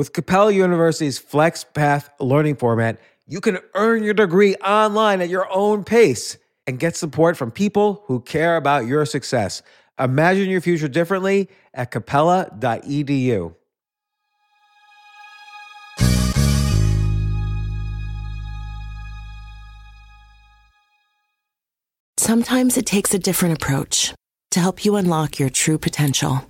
With Capella University's FlexPath learning format, you can earn your degree online at your own pace and get support from people who care about your success. Imagine your future differently at capella.edu. Sometimes it takes a different approach to help you unlock your true potential.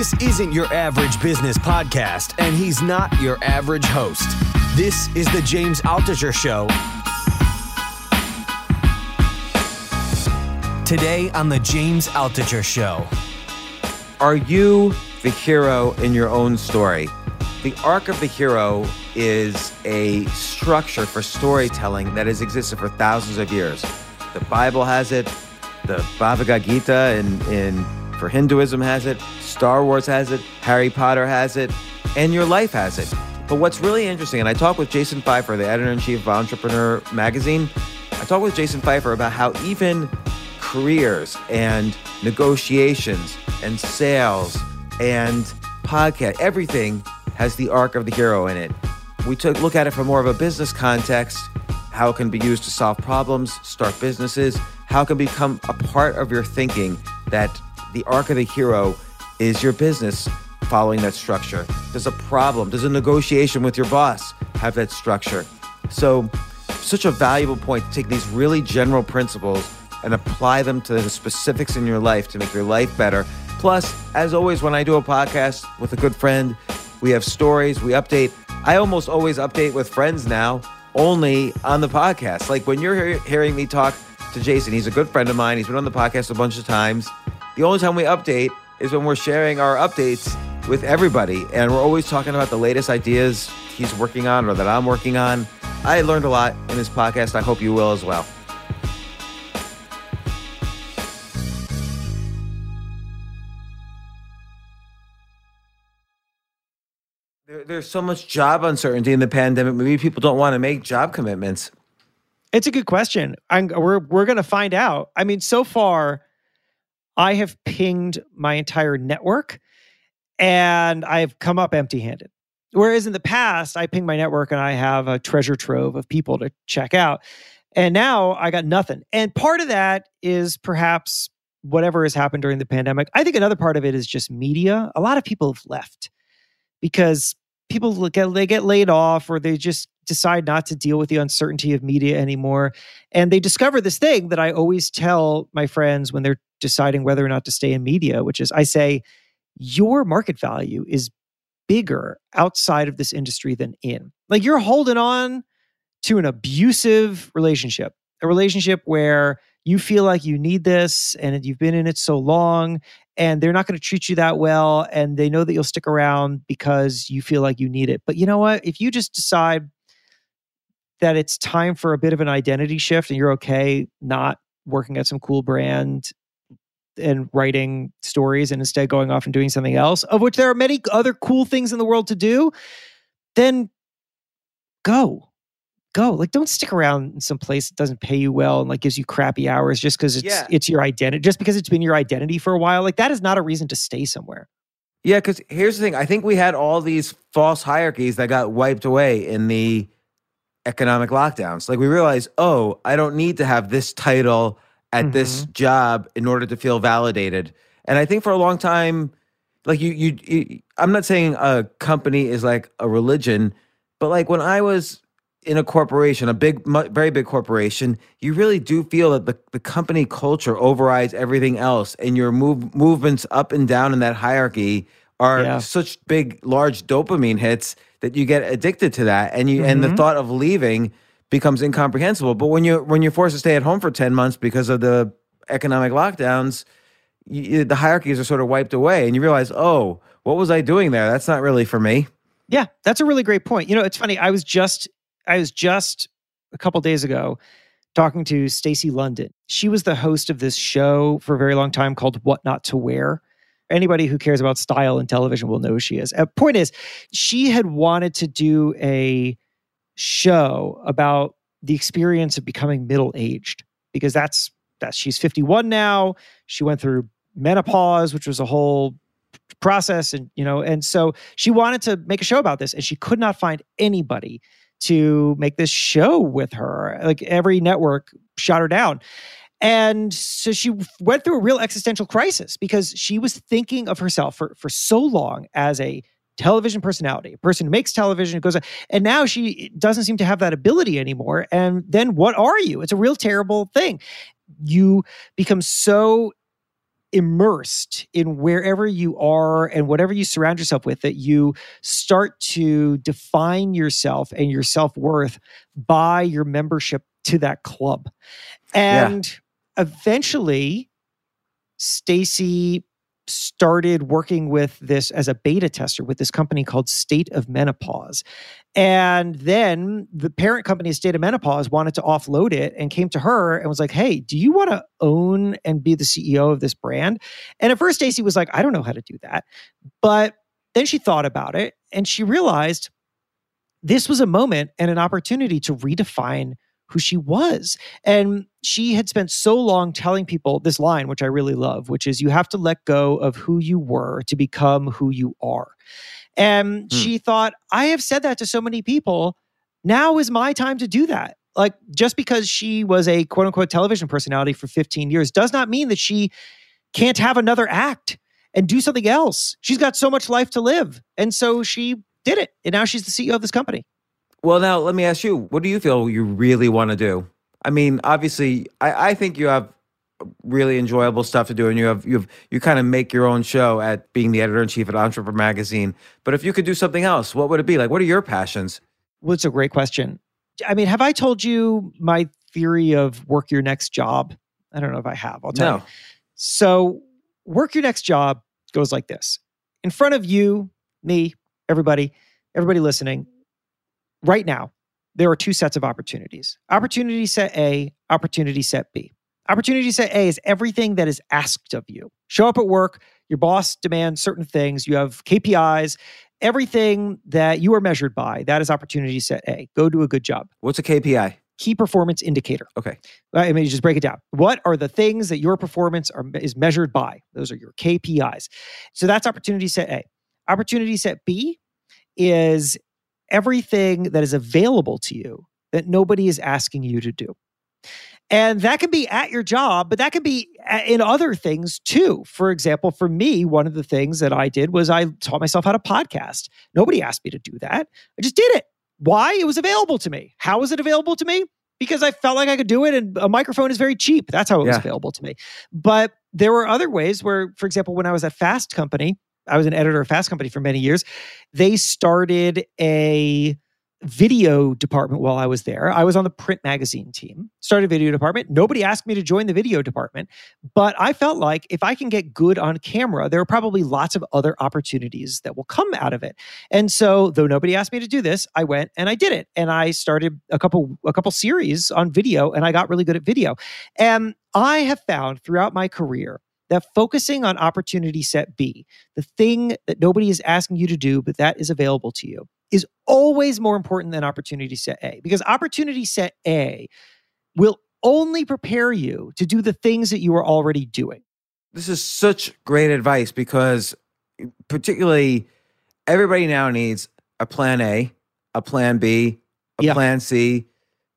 This isn't your average business podcast, and he's not your average host. This is the James Altucher Show. Today on the James Altucher Show. Are you the hero in your own story? The arc of the hero is a structure for storytelling that has existed for thousands of years. The Bible has it, the Bhagavad Gita in, in for Hinduism has it, Star Wars has it, Harry Potter has it, and your life has it. But what's really interesting, and I talked with Jason Feifer, the editor in chief of Entrepreneur Magazine, I talked with Jason Feifer about how even careers and negotiations and sales and podcast, everything has the arc of the hero in it. We took look at it from more of a business context, how it can be used to solve problems, start businesses, how it can become a part of your thinking that the arc of the hero is your business following that structure. Does a problem, does a negotiation with your boss have that structure? So, such a valuable point to take these really general principles and apply them to the specifics in your life to make your life better. Plus, as always, when I do a podcast with a good friend, we have stories, we update. I almost always update with friends now, only on the podcast. Like when you're hearing me talk to Jason, he's a good friend of mine. He's been on the podcast a bunch of times. The only time we update is when we're sharing our updates with everybody, and we're always talking about the latest ideas he's working on or that I'm working on. I learned a lot in this podcast. I hope you will as well. There, there's so much job uncertainty in the pandemic. Maybe people don't want to make job commitments. It's a good question. I'm, we're we're going to find out. I mean, so far, I have pinged my entire network, and I've come up empty-handed. Whereas in the past, I ping my network and I have a treasure trove of people to check out. And now I got nothing. And part of that is perhaps whatever has happened during the pandemic. I think another part of it is just media. A lot of people have left because people get they get laid off or they just decide not to deal with the uncertainty of media anymore. And they discover this thing that i always tell my friends when they're deciding whether or not to stay in media which is i say your market value is bigger outside of this industry than in. Like you're holding on to an abusive relationship a relationship where you feel like you need this and you've been in it so long and they're not going to treat you that well and they know that you'll stick around because you feel like you need it. But you know what? If you just decide that it's time for a bit of an identity shift and you're okay not working at some cool brand and writing stories and instead going off and doing something else of which there are many other cool things in the world to do then go go. Like, don't stick around in some place that doesn't pay you well and like gives you crappy hours just because it's Yeah. it's your identity. Just because it's been your identity for a while, like that is not a reason to stay somewhere. Yeah, because here's the thing. I think we had all these false hierarchies that got wiped away in the economic lockdowns. Like we realize, oh, I don't need to have this title at this mm-hmm. job in order to feel validated. And I think for a long time, like you, you, you I'm not saying a company is like a religion, but like when I was in a corporation, a big, very big corporation, you really do feel that the, the company culture overrides everything else, and your move movements up and down in that hierarchy are Yeah. such big, large dopamine hits that you get addicted to that, and you and the Mhm. thought of leaving becomes incomprehensible. But when you when you're forced to stay at home for ten months because of the economic lockdowns, you, the hierarchies are sort of wiped away, and you realize, oh, what was I doing there? That's not really for me. Yeah, that's a really great point. You know, it's funny. I was just I was just a couple days ago talking to Stacy London. She was the host of this show for a very long time called What Not to Wear. Anybody who cares about style in television will know who she is. Uh, point is, she had wanted to do a show about the experience of becoming middle aged because that's that she's 51 now. She went through menopause, which was a whole process and you know and so she wanted to make a show about this and she could not find anybody to make this show with her like every network shot her down and so she went through a real existential crisis because she was thinking of herself for, for so long as a television personality, a person who makes television, who goes, and now she doesn't seem to have that ability anymore. And then what are you? It's a real terrible thing. You become so immersed in wherever you are and whatever you surround yourself with that you start to define yourself and your self-worth by your membership to that club and yeah. Eventually stacy started working with this as a beta tester with this company called State of Menopause. And then the parent company, State of Menopause, wanted to offload it and came to her and was like, Hey, do you want to own and be the CEO of this brand? And at first, Stacy was like, I don't know how to do that. But then she thought about it and she realized this was a moment and an opportunity to redefine who she was. And she had spent so long telling people this line, which I really love, which is you have to let go of who you were to become who you are. And hmm. she thought, I have said that to so many people. Now is my time to do that. Like, just because she was a quote unquote television personality for 15 years does not mean that she can't have another act and do something else. She's got so much life to live. And so she did it. And now she's the CEO of this company. Well, now let me ask you, what do you feel you really want to do? I mean, obviously, I, I think you have really enjoyable stuff to do, and you have you have you kind of make your own show at being the editor in chief at Entrepreneur Magazine. But if you could do something else, what would it be? Like, what are your passions? Well, it's a great question. I mean, have I told you my theory of work your next job? I don't know if I have. I'll tell no. you. So, work your next job goes like this: in front of you, me, everybody, everybody listening, right now, there are two sets of opportunities opportunity set A, opportunity set B. Opportunity set A is everything that is asked of you. Show up at work, your boss demands certain things, you have KPIs, everything that you are measured by. That is opportunity set A. Go do a good job. What's a KPI? Key performance indicator. Okay. I mean, just break it down. What are the things that your performance are, is measured by? Those are your KPIs. So that's opportunity set A. Opportunity set B is everything that is available to you that nobody is asking you to do. And that can be at your job, but that can be in other things too. For example, for me, one of the things that I did was I taught myself how to podcast. Nobody asked me to do that. I just did it. Why? It was available to me. How was it available to me? Because I felt like I could do it and a microphone is very cheap. That's how it was available to me. But there were other ways where, for example, when I was at Fast Company, I was an editor of Fast Company for many years. They started a video department while I was there. I was on the print magazine team, started a video department. Nobody asked me to join the video department, but I felt like if I can get good on camera, there are probably lots of other opportunities that will come out of it. And so, though nobody asked me to do this, I went and I did it. And I started a couple a couple series on video and I got really good at video. And I have found throughout my career that focusing on opportunity set B, the thing that nobody is asking you to do, but that is available to you, is always more important than opportunity set A because opportunity set A will only prepare you to do the things that you are already doing. This is such great advice because, particularly, everybody now needs a plan A, a plan B, a yeah. plan C,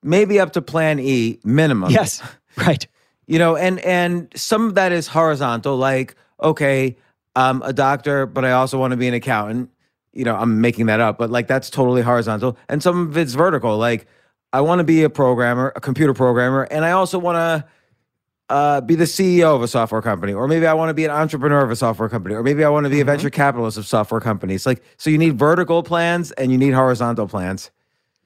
maybe up to plan E minimum. Yes, right you know and and some of that is horizontal like okay i'm a doctor but i also want to be an accountant. You know i'm making that up but like that's totally horizontal. And some of it's vertical like i want to be a programmer a computer programmer and i also want to uh, be the ceo of a software company or maybe i want to be an entrepreneur of a software company or maybe i want to be mm-hmm. a venture capitalist of software companies. Like so you need vertical plans and you need horizontal plans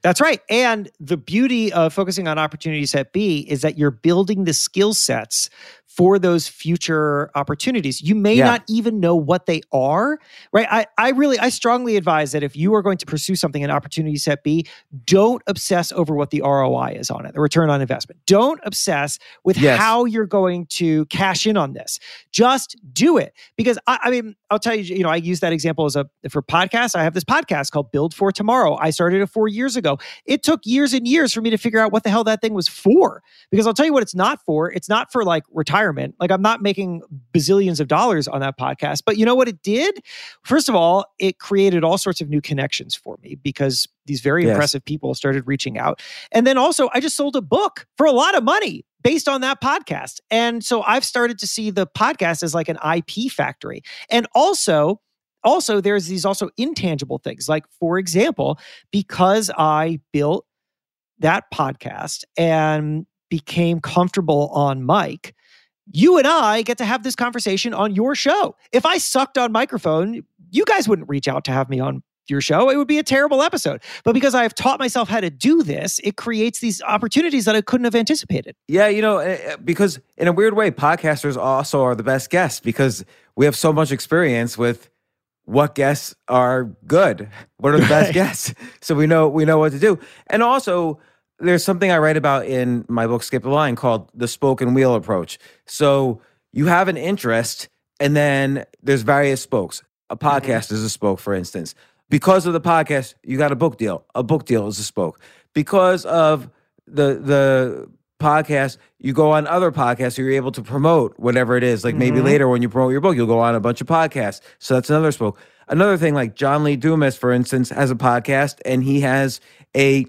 that's right. And the beauty of focusing on opportunity set B is that you're building the skill sets for those future opportunities. You may Yeah. not even know what they are, right? I, I really, I strongly advise that if you are going to pursue something in opportunity set B, don't obsess over what the ROI is on it, the return on investment. Don't obsess with Yes. how you're going to cash in on this. Just do it. Because I, I mean, I'll tell you, you know, I use that example as a for podcasts. I have this podcast called Build for Tomorrow. I started it four years ago. It took years and years for me to figure out what the hell that thing was for. Because I'll tell you what it's not for. It's not for like retirement. Like I'm not making bazillions of dollars on that podcast. But you know what it did? First of all, it created all sorts of new connections for me because these very Yes. impressive people started reaching out. And then also, I just sold a book for a lot of money based on that podcast. And so I've started to see the podcast as like an IP factory. And also, also there's these also intangible things. Like, for example, because I built that podcast and became comfortable on mic, you and I get to have this conversation on your show. If I sucked on microphone, you guys wouldn't reach out to have me on your show. It would be a terrible episode. But because I have taught myself how to do this, it creates these opportunities that I couldn't have anticipated. Yeah, you know, eh, eh, because in a weird way, podcasters also are the best guests because we have so much experience with what guests are good, what are the best Right. guests, so we know we know what to do. And also, there's something I write about in my book Skip the Line called the spoken wheel approach. So you have an interest, and then there's various spokes. A podcast is a spoke, for instance. Because of the podcast, you got a book deal. A book deal is a spoke. Because of the the podcast, you go on other podcasts, you're able to promote whatever it is. Like maybe Mhm. later when you promote your book, you'll go on a bunch of podcasts. So that's another spoke. Another thing, like John Lee Dumas, for instance, has a podcast and he has a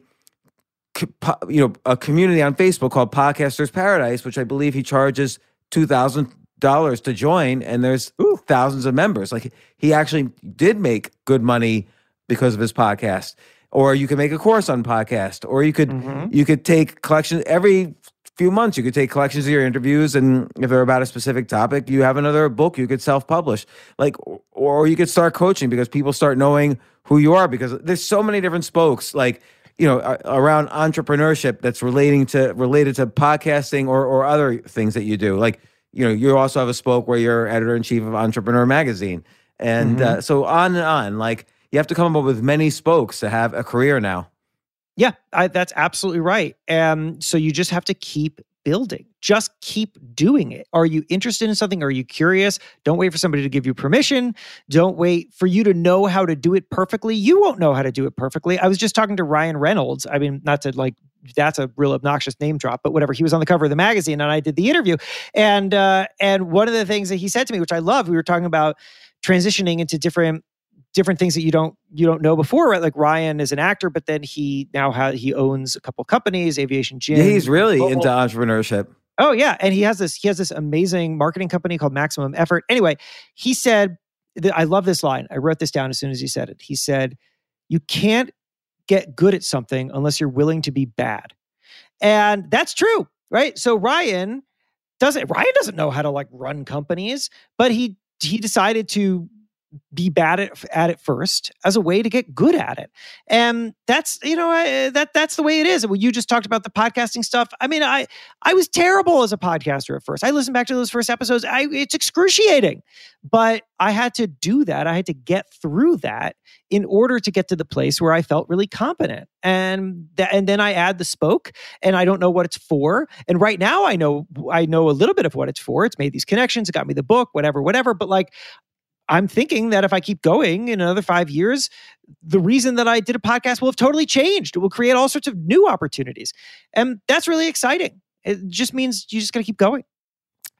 you know a community on Facebook called Podcasters Paradise, which I believe he charges two thousand dollars to join, and there's thousands of members. Like he actually did make good money because of his podcast. Or you could make a course on podcast, or you could Mhm. you could take collections every few months. You could take collections of your interviews, and if they're about a specific topic, you have another book you could self-publish. Like, or, or you could start coaching because people start knowing who you are. Because there's so many different spokes. Like you know around entrepreneurship that's relating to related to podcasting or or other things that you do. Like you know you also have a spoke where you're editor in chief of entrepreneur magazine. And uh, so on and on like you have to come up with many spokes to have a career now. Yeah, I, that's absolutely right. And so you just have to keep building. Just keep doing it. Are you interested in something? Are you curious? Don't wait for somebody to give you permission. Don't wait for you to know how to do it perfectly. You won't know how to do it perfectly. I was just talking to Ryan Reynolds. I mean, not to like that's a real obnoxious name drop, but whatever. He was on the cover of the magazine and I did the interview. And uh and one of the things that he said to me, which I love, we were talking about transitioning into different different things that you don't you don't know before right? Like ryan is an actor but then he now has he owns a couple companies aviation gin. Yeah he's really Global. into entrepreneurship. Oh yeah. And he has this he has this amazing marketing company called maximum effort. Anyway he said i love this line. I wrote this down as soon as he said it. He said you can't get good at something unless you're willing to be bad. And that's true right? So ryan doesn't ryan doesn't know how to like run companies but he he decided to be bad at, at it first as a way to get good at it. And that's you know I, eh, that that's the way it is. You just talked about the podcasting stuff. I mean i i was terrible as a podcaster at first. I listened back to those first episodes. I it's excruciating. But i had to do that. I had to get through that in order to get to the place where i felt really competent. And that and then i add the spoke and i don't know what it's for. And right now i know i know a little bit of what it's for. It's made these connections. It got me the book whatever whatever. But like I'm thinking that if I keep going in another five years, the reason that I did a podcast will have totally changed. It will create all sorts of new opportunities. And that's really exciting. It just means you just got to keep going.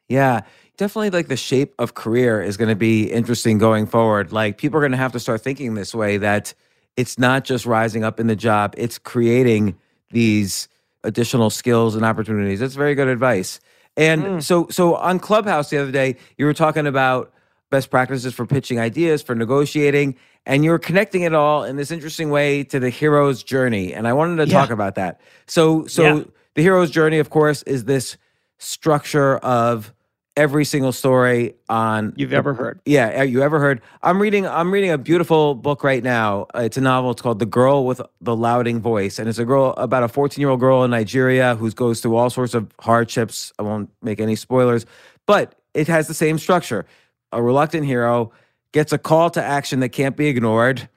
Yeah, definitely like the shape of career is going to be interesting going forward. Like people are going to have to start thinking this way that it's not just rising up in the job, it's creating these additional skills and opportunities. That's very good advice. And Mm. so so on Clubhouse the other day, you were talking about best practices for pitching ideas, for negotiating, and you're connecting it all in this interesting way to the hero's journey. And I wanted to Yeah. talk about that. So so Yeah. the hero's journey of course is this structure of every single story on You've ever heard. Yeah, you ever heard? I'm reading. I'm reading a beautiful book right now. Uh, It's a novel. It's called "The Girl with the Louding Voice," and it's a girl about a 14 year old girl in Nigeria who goes through all sorts of hardships. I won't make any spoilers, but it has the same structure. A reluctant hero gets a call to action that can't be ignored.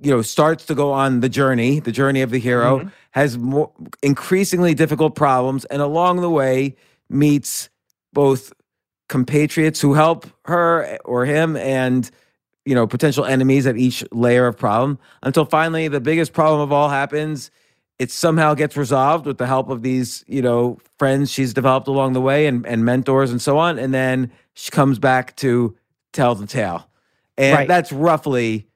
You know, starts to go on the journey, the journey of the hero, mm-hmm. has more increasingly difficult problems, and along the way meets both compatriots who help her or him and you know potential enemies at each layer of problem until finally the biggest problem of all happens it somehow gets resolved with the help of these you know friends she's developed along the way and, and mentors and so on and then she comes back to tell the tale and Right. that's roughly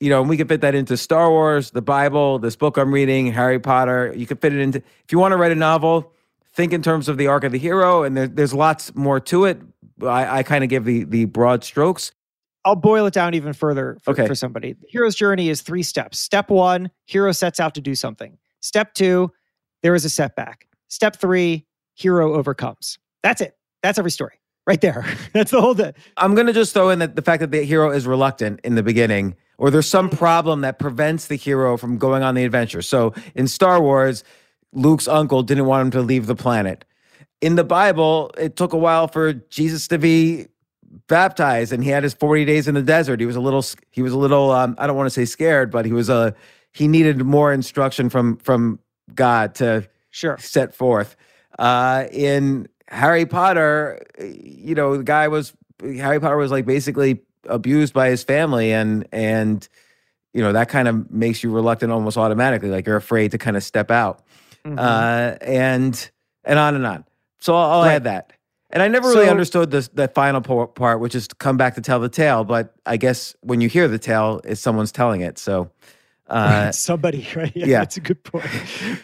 you know and we can fit that into star wars the bible this book i'm reading harry potter you can fit it into if you want to write a novel think in terms of the arc of the hero and there, there's lots more to it i, I kind of give the the broad strokes I'll boil it down even further for, Okay. for somebody. The hero's journey is three steps. Step one, hero sets out to do something. Step two, there is a setback. Step three, hero overcomes. That's it. That's every story right there. That's the whole thing. i'm going to just throw in that the fact that the hero is reluctant in the beginning or there's some problem that prevents the hero from going on the adventure so in star wars luke's uncle didn't want him to leave the planet in the bible it took a while for jesus to be baptized and he had his 40 days in the desert he was a little he was a little um, i don't want to say scared but he was a he needed more instruction from from god to Sure. set forth uh in harry potter you know the guy was harry potter was like basically abused by his family and and you know that kind of makes you reluctant almost automatically like you're afraid to kind of step out Mhm. uh, and and on and on. So I'll, I'll Right. add that. And I never really So- understood the the final part, which is to come back to tell the tale. But I guess when you hear the tale, it's someone's telling it. So uh, somebody right yeah, yeah. that's a good point.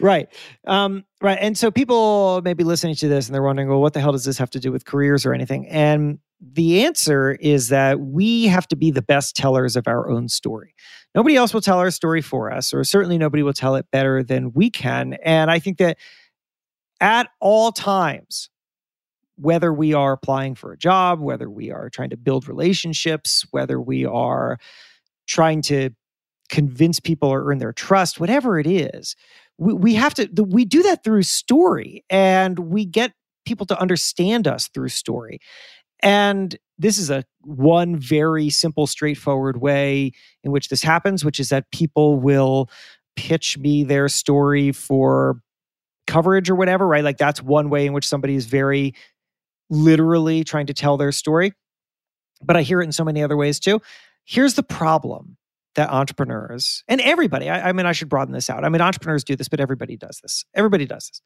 Right um right and so people may be listening to this and they're wondering well what the hell does this have to do with careers or anything? And the answer is that we have to be the best tellers of our own story. Nobody else will tell our story for us or certainly nobody will tell it better than we can. And i think that at all times whether we are applying for a job whether we are trying to build relationships whether we are trying to convince people or earn their trust, whatever it is, we, we have to, the, we do that through story and we get people to understand us through story. And this is a one very simple, straightforward way in which this happens, which is that people will pitch me their story for coverage or whatever, right? Like that's one way in which somebody is very literally trying to tell their story. But I hear it in so many other ways too. Here's the problem that entrepreneurs and everybody, I, I mean, I should broaden this out. I mean, entrepreneurs do this, but everybody does this. Everybody does this.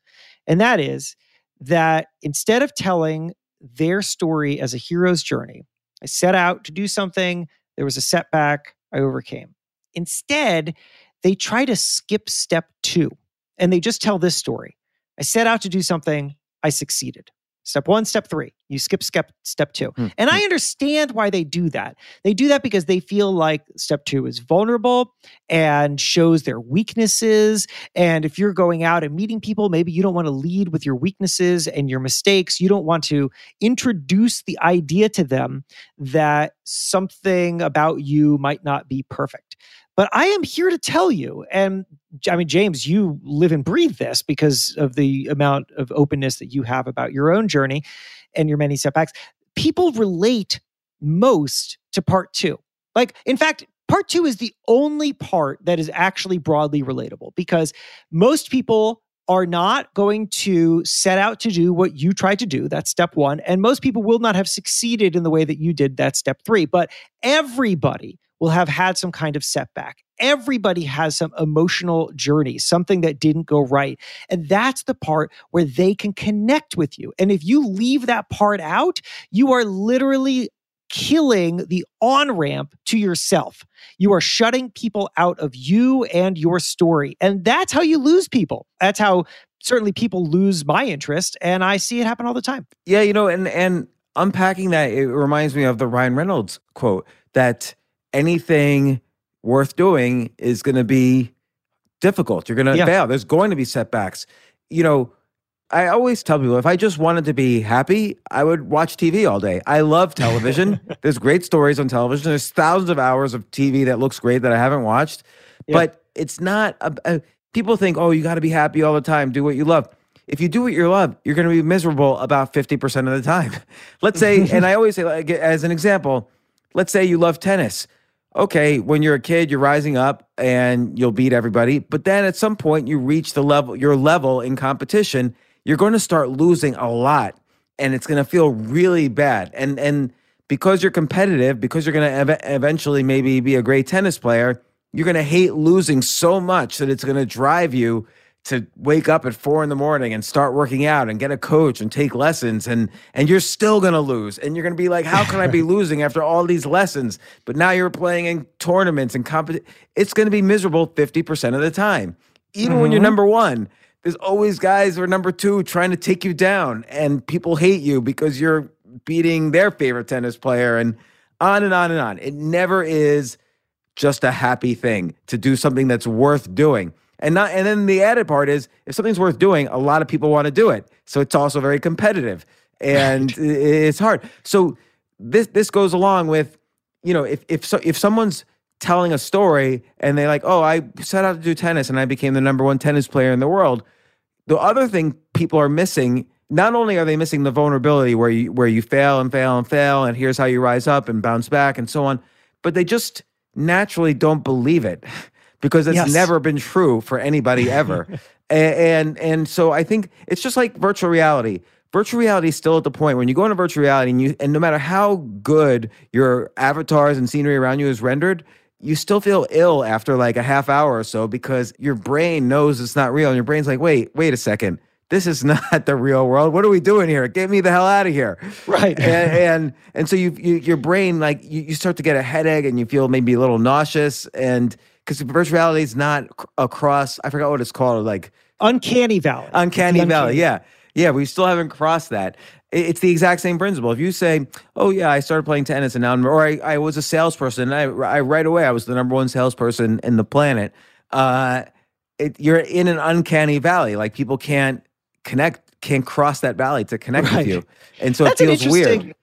And that is that instead of telling their story as a hero's journey, I set out to do something, there was a setback, I overcame. Instead, they try to skip step two and they just tell this story. I set out to do something, I succeeded. Step one, step three. You skip step step two. Hmm. And I understand why they do that. They do that because they feel like step two is vulnerable and shows their weaknesses. And if you're going out and meeting people, maybe you don't want to lead with your weaknesses and your mistakes. You don't want to introduce the idea to them that something about you might not be perfect. But I am here to tell you, and I mean, James, you live and breathe this because of the amount of openness that you have about your own journey and your many setbacks. People relate most to part two. Like, in fact, part two is the only part that is actually broadly relatable because most people are not going to set out to do what you tried to do. That's step one. And most people will not have succeeded in the way that you did. That's step three. But everybody will have had some kind of setback. Everybody has some emotional journey, something that didn't go right. And that's the part where they can connect with you. And if you leave that part out, you are literally killing the on ramp to yourself. You are shutting people out of you and your story. And that's how you lose people. That's how certainly people lose my interest. And I see it happen all the time. Yeah, you know, and and unpacking that, it reminds me of the Ryan Reynolds quote that anything worth doing is going to be difficult. You're going to Yeah. fail. There's going to be setbacks. You know, I always tell people if I just wanted to be happy, I would watch TV all day. I love television. There's great stories on television. There's thousands of hours of TV that looks great that I haven't watched. Yeah. But it's not a, a- people think, "Oh, you got to be happy all the time. Do what you love." If you do what you love, you're going to be miserable about 50% of the time. Let's say and I always say like as an example, let's say you love tennis. Okay, when you're a kid, you're rising up and you'll beat everybody, but then at some point you reach the level your level in competition, you're going to start losing a lot and it's going to feel really bad. And and because you're competitive, because you're going to ev- eventually maybe be a great tennis player, you're going to hate losing so much that it's going to drive you to wake up at four in the morning and start working out and get a coach and take lessons and and you're still gonna lose. And you're gonna be like how can i be losing after all these lessons? But now you're playing in tournaments and competi- it's gonna be miserable 50% of the time. Even when you're mm-hmm. number one there's always guys who are number two trying to take you down and people hate you because you're beating their favorite tennis player and on and on and on. It never is just a happy thing to do something that's worth doing. And not and then the added part is if something's worth doing, a lot of people want to do it. So it's also very competitive. And it's hard. So this this goes along with, you know, if if so if someone's telling a story and they like, "Oh, I set out to do tennis and I became the number 1 tennis player in the world." The other thing people are missing, not only are they missing the vulnerability where you where you fail and fail and fail and here's how you rise up and bounce back and so on, but they just naturally don't believe it because it's Yes. never been true for anybody ever. And and so I think it's just like virtual reality. Virtual reality is still at the point when you go into virtual reality and you and no matter how good your avatars and scenery around you is rendered, you still feel ill after like a half hour or so because your brain knows it's not real and your brain's like, "Wait, wait a second. This is not the real world. What are we doing here? Get me the hell out of here." Right. and and, and so you, you your brain like you, you start to get a headache and you feel maybe a little nauseous and because virtual reality is not across I forgot what it's called like Uncanny Valley. uncanny valley yeah yeah we still haven't crossed that it's the exact same principle if you say oh yeah I started playing tennis and now I'm, or I, I was a salesperson and I, I right away I was the number one salesperson in the planet uh it, you're in an uncanny valley like people can't connect can't cross that valley to connect Right. with you and so That's it feels weird.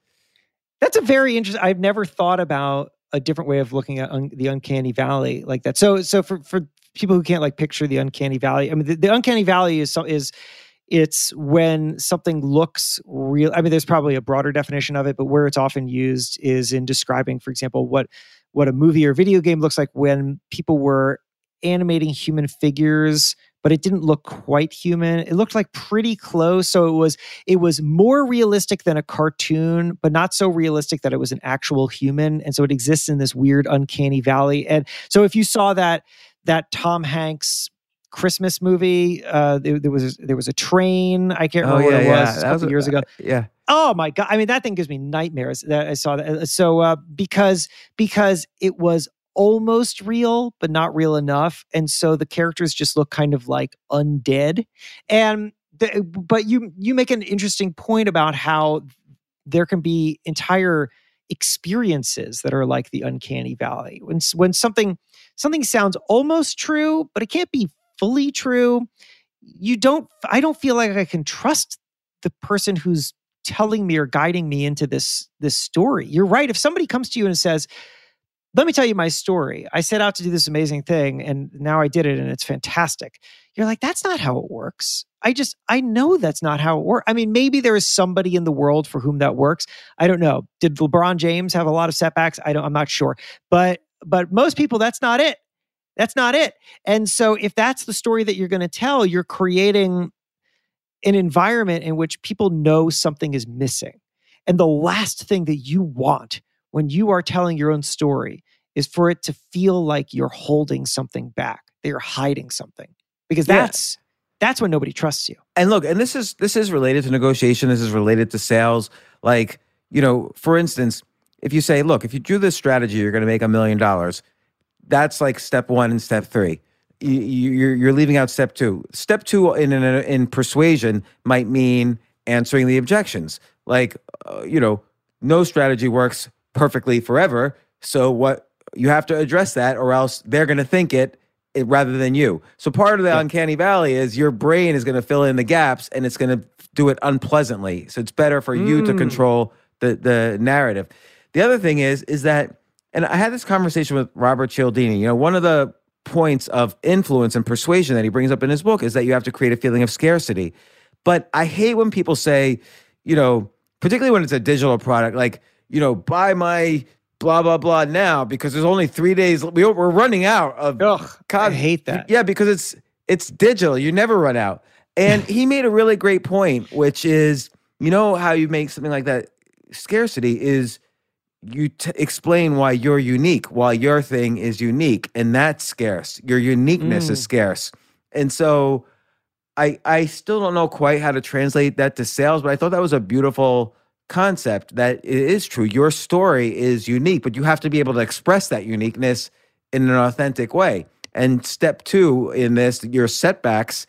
That's a very interesting. I've never thought about a different way of looking at un, the uncanny valley like that. So, so for for people who can't like picture the uncanny valley, I mean, the, the uncanny valley is is it's when something looks real. I mean, there's probably a broader definition of it, but where it's often used is in describing, for example, what what a movie or video game looks like when people were animating human figures but it didn't look quite human it looked like pretty close so it was it was more realistic than a cartoon, but not so realistic that it was an actual human. And so it exists in this weird, uncanny valley. And so if you saw that that Tom Hanks Christmas movie, uh, there, there was there was a train. I can't remember what it was. a Oh, That couple years ago. yeah Oh my god! I mean, that thing gives me nightmares. That I saw that. Uh, So uh, because because it was almost real, but not real enough, and so the characters just look kind of like undead. And the, eh, but you you make an interesting point about how there can be entire experiences that are like the uncanny valley when when something something sounds almost true, but it can't be fully true. You don't. I don't feel like I can trust the person who's telling me or guiding me into this this story. You're right. If somebody comes to you and says, "Let me tell you my story. I set out to do this amazing thing and now I did it and it's fantastic." You're like, "That's not how it works." I just I know that's not how it works. I mean, maybe there is somebody in the world for whom that works. I don't know. Did LeBron James have a lot of setbacks? I don't I'm not sure. But but most people that's not it. That's not it. And so if that's the story that you're going to tell, you're creating an environment in which people know something is missing. And the last thing that you want when you are telling your own story is for it to feel like you're holding something back, that you're hiding something. Because Yeah. that's that's when nobody trusts you. and look and this is this is related to negotiation this is related to sales like you know for instance if you say look if you do this strategy you're going to make a million dollars that's like step one and step three you, you- you're, you're leaving out step two step two in, in, in persuasion might mean answering the objections like uh, you know no strategy works perfectly forever so what you have to address that or else they're going to think it it, rather than you. So part of the Yeah. uncanny valley is your brain is going to fill in the gaps and it's going to do it unpleasantly. So it's better for you to Mm. control the the narrative. The other thing is is that and I had this conversation with Robert Cialdini. You know, one of the points of influence and persuasion that he brings up in his book is that you have to create a feeling of scarcity. But I hate when people say, you know, particularly when it's a digital product, like, you know, buy my blah blah blah now because there's only three days. we- We're running out of. Ugh, I hate that. Yeah, because it's it's digital. You never run out. And he made a really great point, which is, you know, how you make something like that scarcity is you t- explain why you're unique, why your thing is unique, and that's scarce. Your uniqueness is Mm. scarce, and so I I still don't know quite how to translate that to sales, but I thought that was a beautiful concept. That it is true. Your story is unique, but you have to be able to express that uniqueness in an authentic way. And step two in this, your setbacks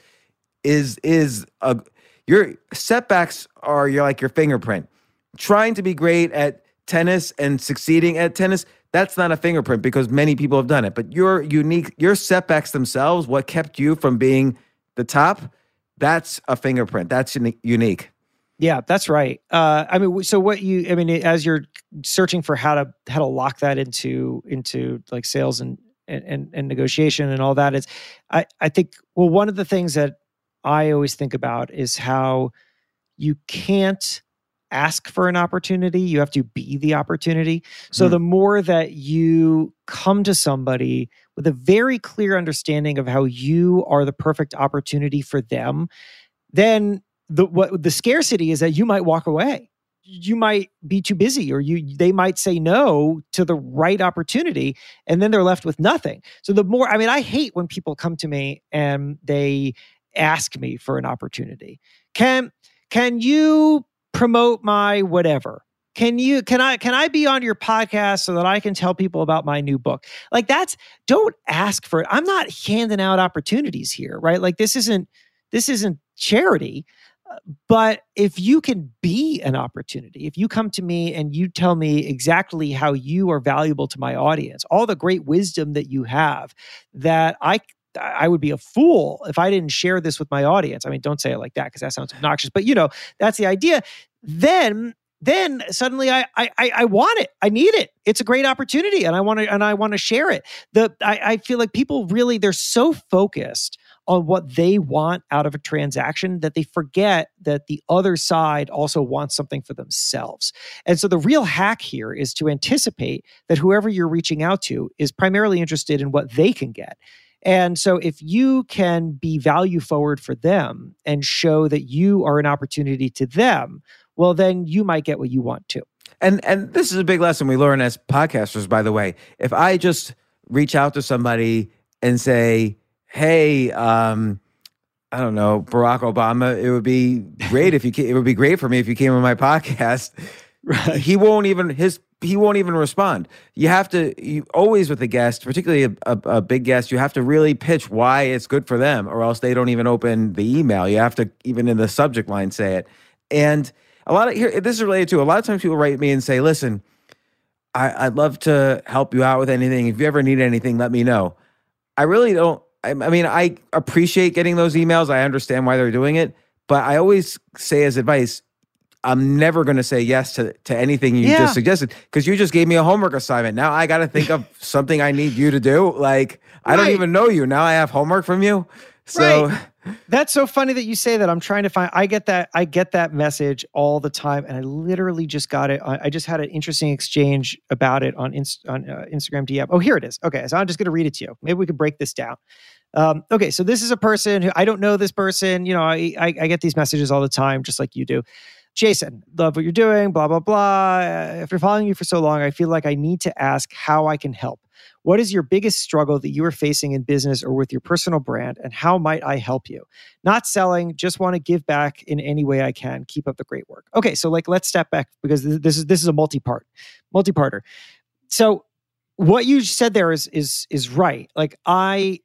is is a your setbacks are your like your fingerprint. Trying to be great at tennis and succeeding at tennis, that's not a fingerprint because many people have done it. But your unique, your setbacks themselves, what kept you from being the top, that's a fingerprint. That's unique. Yeah, that's right. Uh, I mean, so what you, I mean, as you're searching for how to how to lock that into into like sales and and and, negotiation and all that is, I I think well one of the things that I always think about is how you can't ask for an opportunity you have to be the opportunity so Hmm. the more that you come to somebody with a very clear understanding of how you are the perfect opportunity for them then the what the scarcity is that you might walk away. You might be too busy or you they might say no to the right opportunity and then they're left with nothing. So the more i mean i hate when people come to me and they ask me for an opportunity. Can can you promote my whatever? Can you can i can i be on your podcast so that i can tell people about my new book? Like that's don't ask for it. I'm not handing out opportunities here right? Like this isn't this isn't charity but if you can be an opportunity if you come to me and you tell me exactly how you are valuable to my audience all the great wisdom that you have that i I would be a fool if I didn't share this with my audience. I mean, don't say it like that because that sounds obnoxious, but you know, that's the idea. Then then suddenly I, I I want it. I need it. It's a great opportunity and I want to and I want to share it. The I, I feel like people really they're so focused on what they want out of a transaction that they forget that the other side also wants something for themselves. And so the real hack here is to anticipate that whoever you're reaching out to is primarily interested in what they can get. And so if you can be value forward for them and show that you are an opportunity to them, well then you might get what you want too. And and this is a big lesson we learn as podcasters, by the way. If I just reach out to somebody and say, "Hey, um, I don't know, Barack Obama, it would be great if you ca- it would be great for me if you came on my podcast." Right. He won't even his he won't even respond. You have to you always with a guest, particularly a, a, a big guest, you have to really pitch why it's good for them, or else they don't even open the email. You have to even in the subject line say it. And a lot of here, this is related to a lot of times people write me and say, "Listen, I, I'd love to help you out with anything. If you ever need anything, let me know." I really don't. I, I mean, I appreciate getting those emails. I understand why they're doing it, but I always say as advice, I'm never going to say yes to, to anything you Yeah. just suggested because you just gave me a homework assignment. Now I got to think of something I need you to do. Like I don't even know you. Now I have homework from you. So That's so funny that you say that. I'm trying to find. I get that. I get that message all the time, and I literally just got it. I just had an interesting exchange about it on Inst- on uh, Instagram DM. Oh, here it is. Okay, so I'm just going to read it to you. Maybe we could break this down. Um, okay, so this is a person who I don't know. This person, you know, I, I I get these messages all the time, just like you do. Jason, love what you're doing. Blah blah blah. If you're following you for so long, I feel like I need to ask how I can help. What is your biggest struggle that you are facing in business or with your personal brand, and how might I help you? Not selling, just want to give back in any way I can. Keep up the great work. Okay, so like let's step back because this is this is a multi-part, multi-parter. So what you said there is is is right. Like I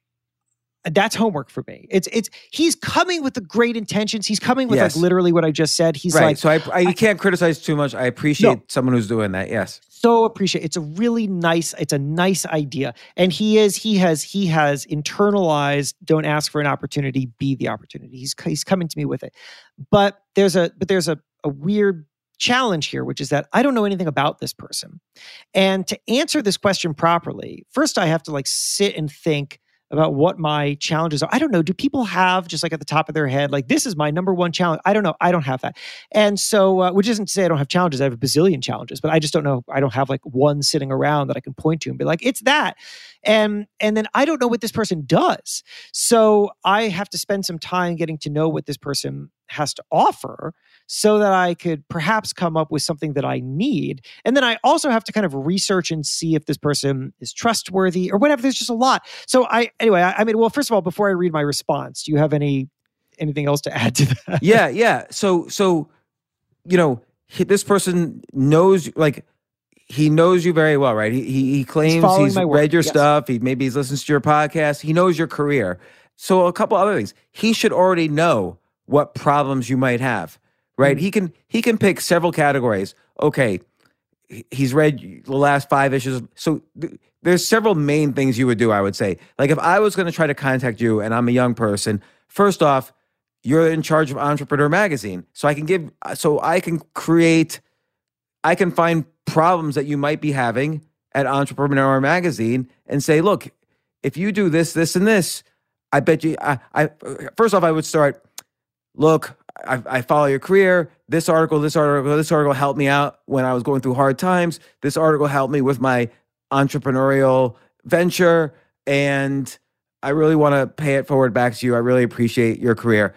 that's homework for me. It's it's he's coming with the great intentions. He's coming with Yes. like literally what I just said. He's right. like so I, I you can't criticize too much. I appreciate someone who's doing that. Yes. So appreciate. It's a really nice. It's a nice idea, and he is. He has. He has internalized. Don't ask for an opportunity. Be the opportunity. He's he's coming to me with it, but there's a but there's a a weird challenge here, which is that I don't know anything about this person, and to answer this question properly, first I have to like sit and think about what my challenges are. I don't know. Do people have just like at the top of their head, like this is my number one challenge? I don't know. I don't have that. And so, uh, which isn't to say I don't have challenges. I have a bazillion challenges, but I just don't know. I don't have like one sitting around that I can point to and be like, it's that. And and then I don't know what this person does. So I have to spend some time getting to know what this person has to offer so that I could perhaps come up with something that I need. And then I also have to kind of research and see if this person is trustworthy or whatever. There's just a lot. So I, anyway, I, I mean, well, first of all, before I read my response, do you have any, anything else to add to that? Yeah. Yeah. So, so, you know, this person knows, like, he knows you very well, right? He he, he claims he's, he's read your yes. stuff. He maybe he's listened to your podcast. He knows your career. So a couple other things. He should already know what problems you might have right? Mm-hmm. He can he can pick several categories. Okay, he's read the last five issues. So th- there's several main things you would do. I would say, like if I was going to try to contact you and I'm a young person, first off, you're in charge of Entrepreneur Magazine, so I can give, so I can create, I can find problems that you might be having at Entrepreneur Magazine and say, look, if you do this, this, and this, I bet you. I, I first off, I would start. Look, I, I, follow your career. This article, this article, this article helped me out when I was going through hard times. This article helped me with my entrepreneurial venture. And I really want to pay it forward back to you. I really appreciate your career.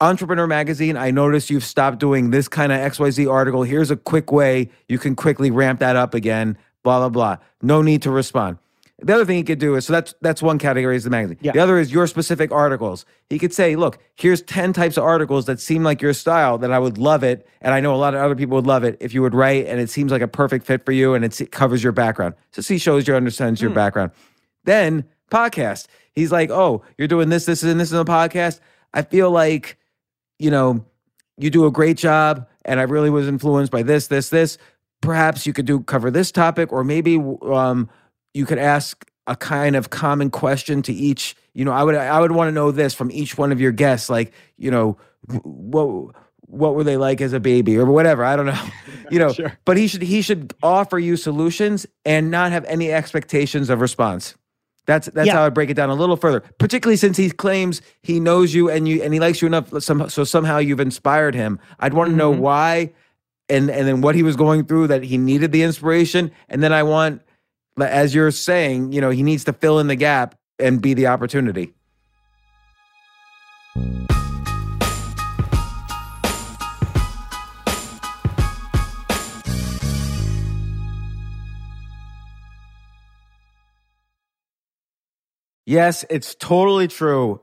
Entrepreneur Magazine, I noticed you've stopped doing this kind of XYZ article. Here's a quick way you can quickly ramp that up again, blah, blah, blah. No need to respond. The other thing he could do is so that's that's one category is the magazine. Yeah. The other is your specific articles. He could say, look, here's 10 types of articles that seem like your style that I would love it. And I know a lot of other people would love it if you would write and it seems like a perfect fit for you and it covers your background. So he shows you understands your mm. background. Then podcast. He's like, oh, you're doing this, this, and this in the podcast. I feel like, you know, you do a great job and I really was influenced by this, this, this. Perhaps you could do cover this topic or maybe um you could ask a kind of common question to each you know i would i would want to know this from each one of your guests like you know what what were they like as a baby or whatever i don't know you know sure. but he should he should offer you solutions and not have any expectations of response that's that's yeah. how I break it down a little further. Particularly since he claims he knows you and you and he likes you enough, some, so somehow you've inspired him. I'd want to mm-hmm. know why, and and then what he was going through that he needed the inspiration, and then I want as you're saying, you know, he needs to fill in the gap and be the opportunity. Yes, it's totally true.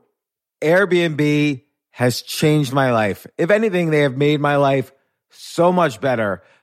Airbnb has changed my life. If anything, they have made my life so much better.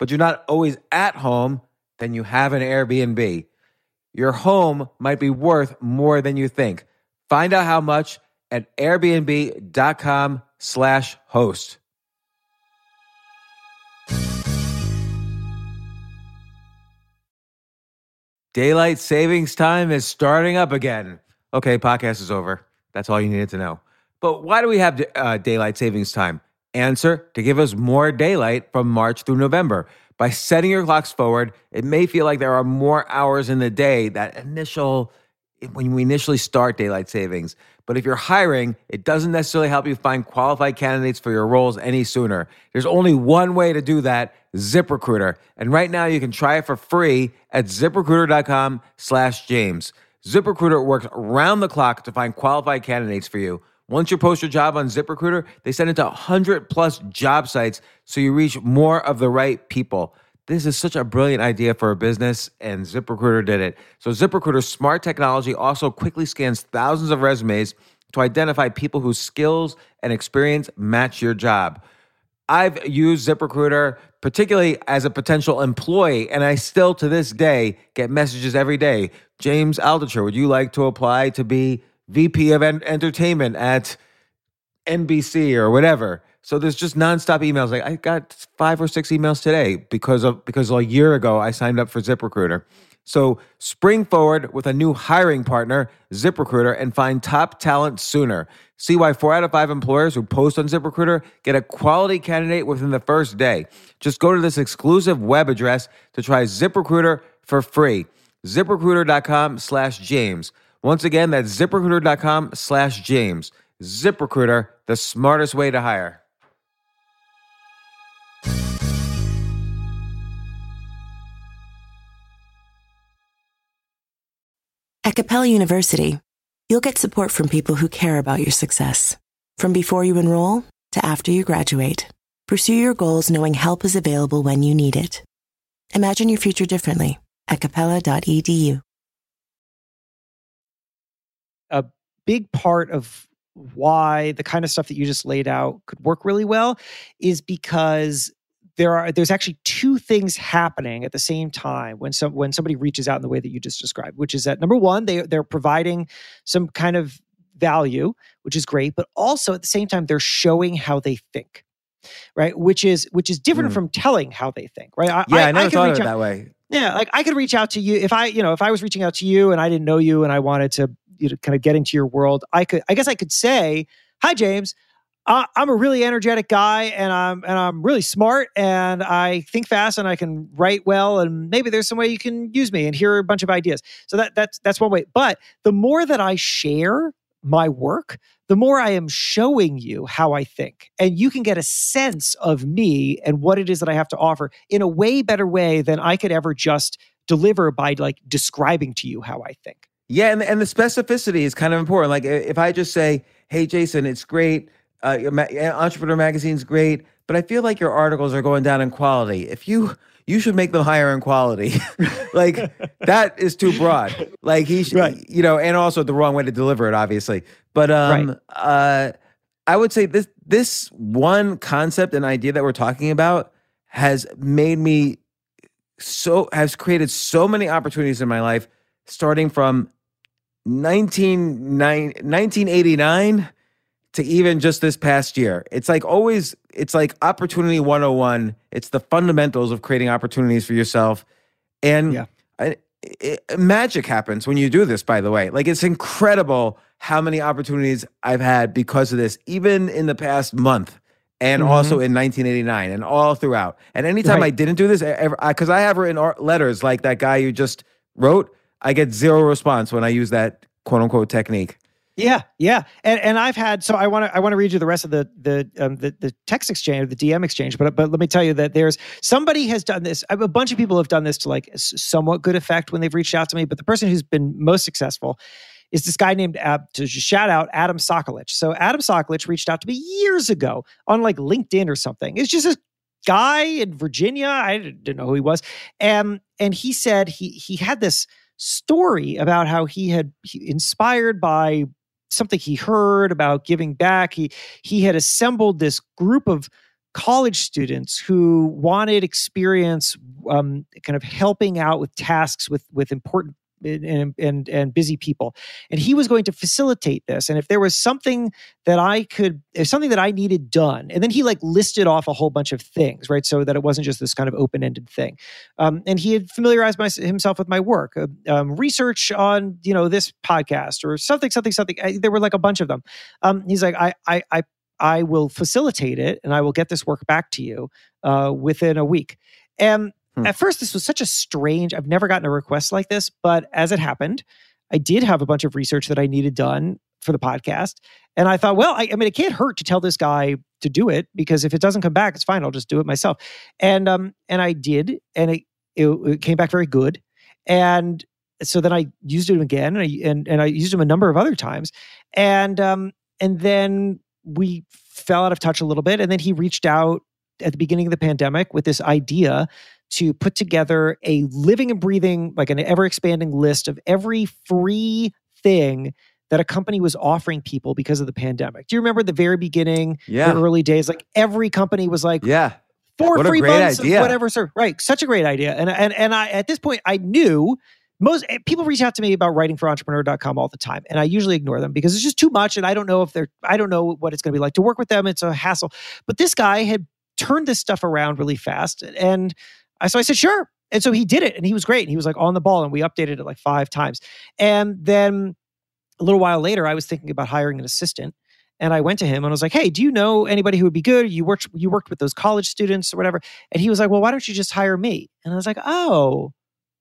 but you're not always at home, then you have an Airbnb. Your home might be worth more than you think. Find out how much at airbnb.com/slash host. Daylight savings time is starting up again. Okay, podcast is over. That's all you needed to know. But why do we have uh, daylight savings time? Answer to give us more daylight from March through November. By setting your clocks forward, it may feel like there are more hours in the day that initial when we initially start daylight savings. But if you're hiring, it doesn't necessarily help you find qualified candidates for your roles any sooner. There's only one way to do that, ZipRecruiter. And right now you can try it for free at ziprecruiter.com slash James. ZipRecruiter works around the clock to find qualified candidates for you. Once you post your job on ZipRecruiter, they send it to 100 plus job sites so you reach more of the right people. This is such a brilliant idea for a business, and ZipRecruiter did it. So, ZipRecruiter's smart technology also quickly scans thousands of resumes to identify people whose skills and experience match your job. I've used ZipRecruiter, particularly as a potential employee, and I still to this day get messages every day. James Altucher, would you like to apply to be VP of entertainment at NBC or whatever. So there's just nonstop emails. Like I got five or six emails today because of because a year ago I signed up for ZipRecruiter. So spring forward with a new hiring partner, ZipRecruiter, and find top talent sooner. See why four out of five employers who post on ZipRecruiter get a quality candidate within the first day. Just go to this exclusive web address to try ZipRecruiter for free. ZipRecruiter.com slash James. Once again, that's ziprecruiter.com slash James. ZipRecruiter, the smartest way to hire. At Capella University, you'll get support from people who care about your success. From before you enroll to after you graduate, pursue your goals knowing help is available when you need it. Imagine your future differently at capella.edu. a big part of why the kind of stuff that you just laid out could work really well is because there are there's actually two things happening at the same time when some when somebody reaches out in the way that you just described which is that number one they they're providing some kind of value which is great but also at the same time they're showing how they think right? Which is which is different mm. from telling how they think right? I, yeah i, I never I thought of it out, that way. Yeah like i could reach out to you if i you know if i was reaching out to you and i didn't know you and i wanted to you know, kind of get into your world, I could, I guess, I could say, "Hi, James." Uh, I'm a really energetic guy, and I'm and I'm really smart, and I think fast, and I can write well, and maybe there's some way you can use me, and here are a bunch of ideas. So that that's that's one way. But the more that I share my work, the more I am showing you how I think, and you can get a sense of me and what it is that I have to offer in a way better way than I could ever just deliver by like describing to you how I think. Yeah, and and the specificity is kind of important. Like if I just say, "Hey, Jason, it's great. Uh, Entrepreneur Magazine's great," but I feel like your articles are going down in quality. If you you should make them higher in quality. like that is too broad. Like he should, right. you know, and also the wrong way to deliver it, obviously. But um, right. uh, I would say this this one concept and idea that we're talking about has made me so has created so many opportunities in my life, starting from 1989 to even just this past year. It's like always, it's like opportunity 101. It's the fundamentals of creating opportunities for yourself. And yeah. I, it, magic happens when you do this, by the way. Like it's incredible how many opportunities I've had because of this, even in the past month and mm-hmm. also in 1989 and all throughout. And anytime right. I didn't do this, because I, I have written letters like that guy you just wrote, I get zero response when I use that quote unquote technique. Yeah, yeah, and and I've had so I want to I want to read you the rest of the the um, the, the text exchange, or the DM exchange, but but let me tell you that there's somebody has done this. A bunch of people have done this to like somewhat good effect when they've reached out to me, but the person who's been most successful is this guy named uh, to shout out Adam Sokolich. So Adam Sokolich reached out to me years ago on like LinkedIn or something. It's just a guy in Virginia. I didn't know who he was, and and he said he he had this story about how he had he, inspired by something he heard about giving back. He he had assembled this group of college students who wanted experience um, kind of helping out with tasks with with important and, and and busy people. And he was going to facilitate this and if there was something that i could if something that i needed done and then he like listed off a whole bunch of things right so that it wasn't just this kind of open-ended thing. Um, and he had familiarized my, himself with my work uh, um, research on you know this podcast or something something something I, there were like a bunch of them. Um, he's like I, I i i will facilitate it and i will get this work back to you uh, within a week. And Hmm. At first, this was such a strange, I've never gotten a request like this, but as it happened, I did have a bunch of research that I needed done for the podcast. And I thought, well, I, I, mean, it can't hurt to tell this guy to do it because if it doesn't come back, it's fine. I'll just do it myself. And um, and I did, and it, it, it came back very good. And so then I used it again, and I and, and I used him a number of other times. And um, and then we fell out of touch a little bit. And then he reached out at the beginning of the pandemic with this idea to put together a living and breathing, like an ever expanding list of every free thing that a company was offering people because of the pandemic. Do you remember the very beginning, yeah. the early days? Like every company was like, yeah, four what free months, idea. whatever. Sir, right? Such a great idea. And and and I at this point I knew most eh, people reach out to me about writing for entrepreneur.com all the time and i usually ignore them because it's just too much and i don't know if they're i don't know what it's going to be like to work with them it's a hassle but this guy had turned this stuff around really fast and so I said, sure. And so he did it and he was great. And he was like on the ball and we updated it like five times. And then a little while later, I was thinking about hiring an assistant. And I went to him and I was like, "Hey, do you know anybody who would be good? You worked you worked with those college students or whatever." And he was like, "Well, why don't you just hire me?" And I was like, "Oh,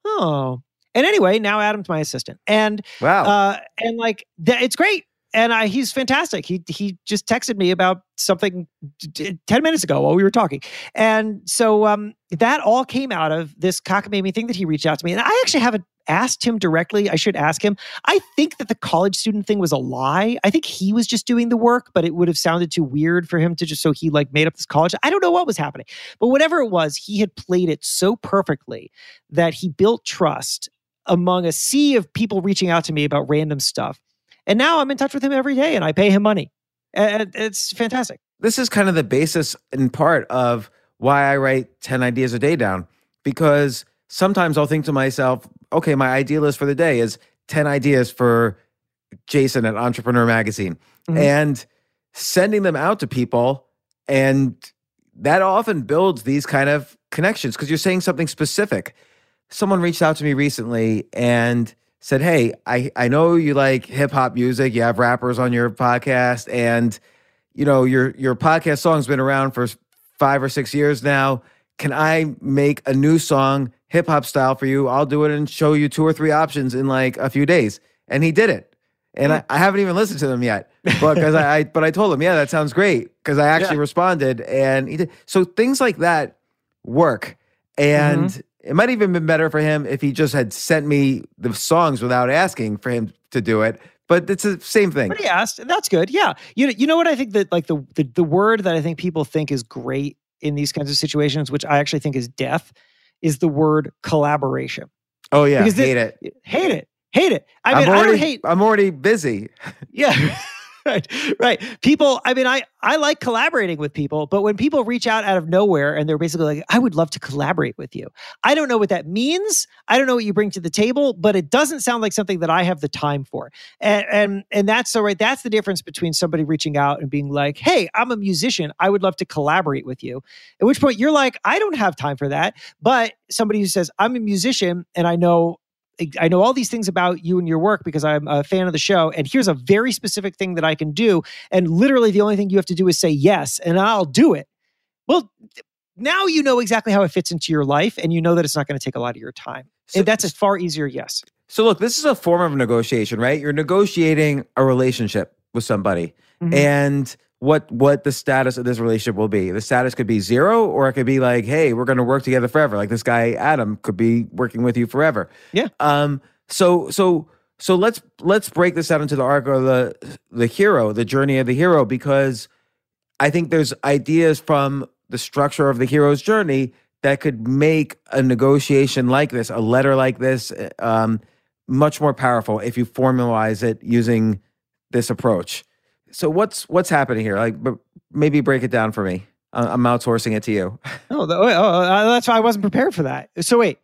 oh." And anyway, now Adam's my assistant, and wow, uh, and like th- it's great and I, he's fantastic. He he just texted me about something t- ten minutes ago while we were talking, and so um, that all came out of this cockamamie thing that he reached out to me. And I actually haven't asked him directly. I should ask him. I think that the college student thing was a lie. I think he was just doing the work, but it would have sounded too weird for him to just so he like made up this college. I don't know what was happening, but whatever it was, he had played it so perfectly that he built trust among a sea of people reaching out to me about random stuff and now I'm in touch with him every day and I pay him money. And it's fantastic. This is kind of the basis in part of why I write 10 ideas a day down because sometimes I'll think to myself, okay, my idea list for the day is 10 ideas for Jason at Entrepreneur Magazine mm-hmm. and sending them out to people. And that often builds these kind of connections because you're saying something specific. Someone reached out to me recently and said, Hey, I, I know you like hip hop music. You have rappers on your podcast, and you know, your your podcast song's been around for five or six years now. Can I make a new song hip hop style for you? I'll do it and show you two or three options in like a few days. And he did it. And I, I haven't even listened to them yet. But because I, I, but I told him, yeah, that sounds great. Because I actually yeah. responded and he did. So things like that work. And mm-hmm. It might even been better for him if he just had sent me the songs without asking for him to do it. But it's the same thing. But he asked. That's good. Yeah. You know, you know what I think that like the, the the word that I think people think is great in these kinds of situations, which I actually think is death, is the word collaboration. Oh yeah, because hate it. Hate it. Hate it. I mean, already, I don't hate. I'm already busy. Yeah. right right. People i mean i i like collaborating with people but when people reach out out of nowhere and they're basically like i would love to collaborate with you. I don't know what that means. I don't know what you bring to the table but it doesn't sound like something that i have the time for. And and, and that's so right that's the difference between somebody reaching out and being like hey i'm a musician. I would love to collaborate with you. At which point you're like i don't have time for that. But somebody who says i'm a musician and i know I know all these things about you and your work because I'm a fan of the show. And here's a very specific thing that I can do. And literally, the only thing you have to do is say yes, and I'll do it. Well, now you know exactly how it fits into your life, and you know that it's not going to take a lot of your time. So, and that's a far easier yes. So, look, this is a form of negotiation, right? You're negotiating a relationship with somebody. Mm-hmm. And what what the status of this relationship will be. The status could be zero, or it could be like, hey, we're going to work together forever. Like this guy Adam could be working with you forever. Yeah. Um. So so so let's let's break this out into the arc of the the hero, the journey of the hero, because I think there's ideas from the structure of the hero's journey that could make a negotiation like this, a letter like this, um, much more powerful if you formalize it using this approach. So what's what's happening here? Like, maybe break it down for me. I- I'm outsourcing it to you. Oh, the- oh, oh, uh, that's why I wasn't prepared for that. So wait,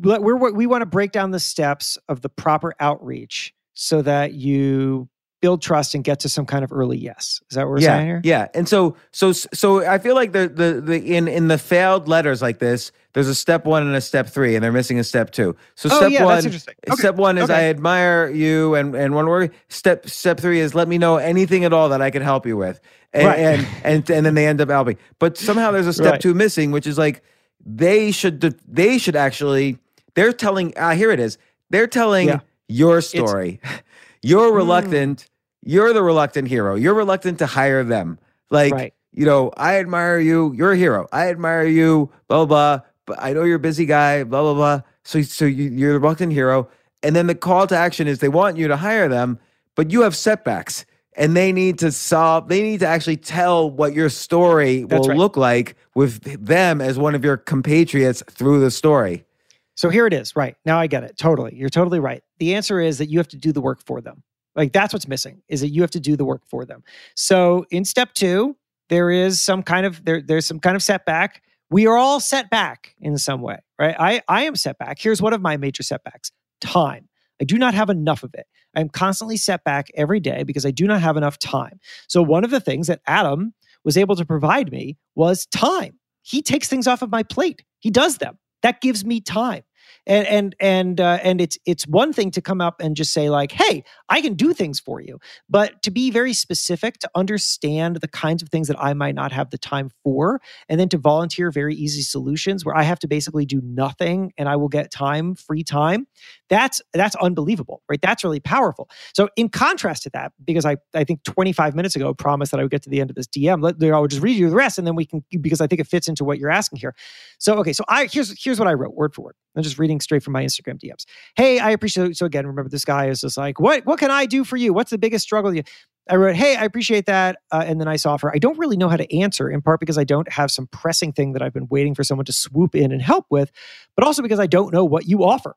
we're, we want to break down the steps of the proper outreach so that you build trust and get to some kind of early yes. Is that what we're yeah, saying here? yeah. And so, so, so I feel like the the the in in the failed letters like this, there's a step one and a step three, and they're missing a step two. So Oh, step yeah, one. Okay, step one is okay. I admire you, and and one word. Step step three is let me know anything at all that I can help you with, and Right. and, and and then they end up helping. But somehow there's a step Right. two missing, which is like they should they should actually they're telling. Ah, here it is. They're telling Yeah. your story. You're reluctant. You're the reluctant hero. You're reluctant to hire them. Like, Right. you know, I admire you. You're a hero. I admire you. Blah blah. blah but I know you're a busy guy. Blah blah blah. So so you, you're the reluctant hero. And then the call to action is they want you to hire them, but you have setbacks, and they need to solve. They need to actually tell what your story That's will right. look like with them as one of your compatriots through the story. So here it is. Right. Now I get it. Totally. You're totally right. The answer is that you have to do the work for them. Like that's what's missing is that you have to do the work for them. So in step 2, there is some kind of there there's some kind of setback. We are all set back in some way, right? I I am set back. Here's one of my major setbacks. Time. I do not have enough of it. I'm constantly set back every day because I do not have enough time. So one of the things that Adam was able to provide me was time. He takes things off of my plate. He does them. That gives me time. And and and uh, and it's it's one thing to come up and just say like, "Hey, I can do things for you," but to be very specific, to understand the kinds of things that I might not have the time for, and then to volunteer very easy solutions where I have to basically do nothing and I will get time, free time. That's that's unbelievable, right? That's really powerful. So in contrast to that, because I I think 25 minutes ago promised that I would get to the end of this DM, let, I would just read you the rest, and then we can because I think it fits into what you're asking here. So okay, so I here's here's what I wrote word for word. I'm just reading straight from my Instagram DMs. Hey, I appreciate. So again, remember this guy is just like, what what can I do for you? What's the biggest struggle you? I wrote, hey, I appreciate that, uh, and the nice offer. I don't really know how to answer, in part because I don't have some pressing thing that I've been waiting for someone to swoop in and help with, but also because I don't know what you offer.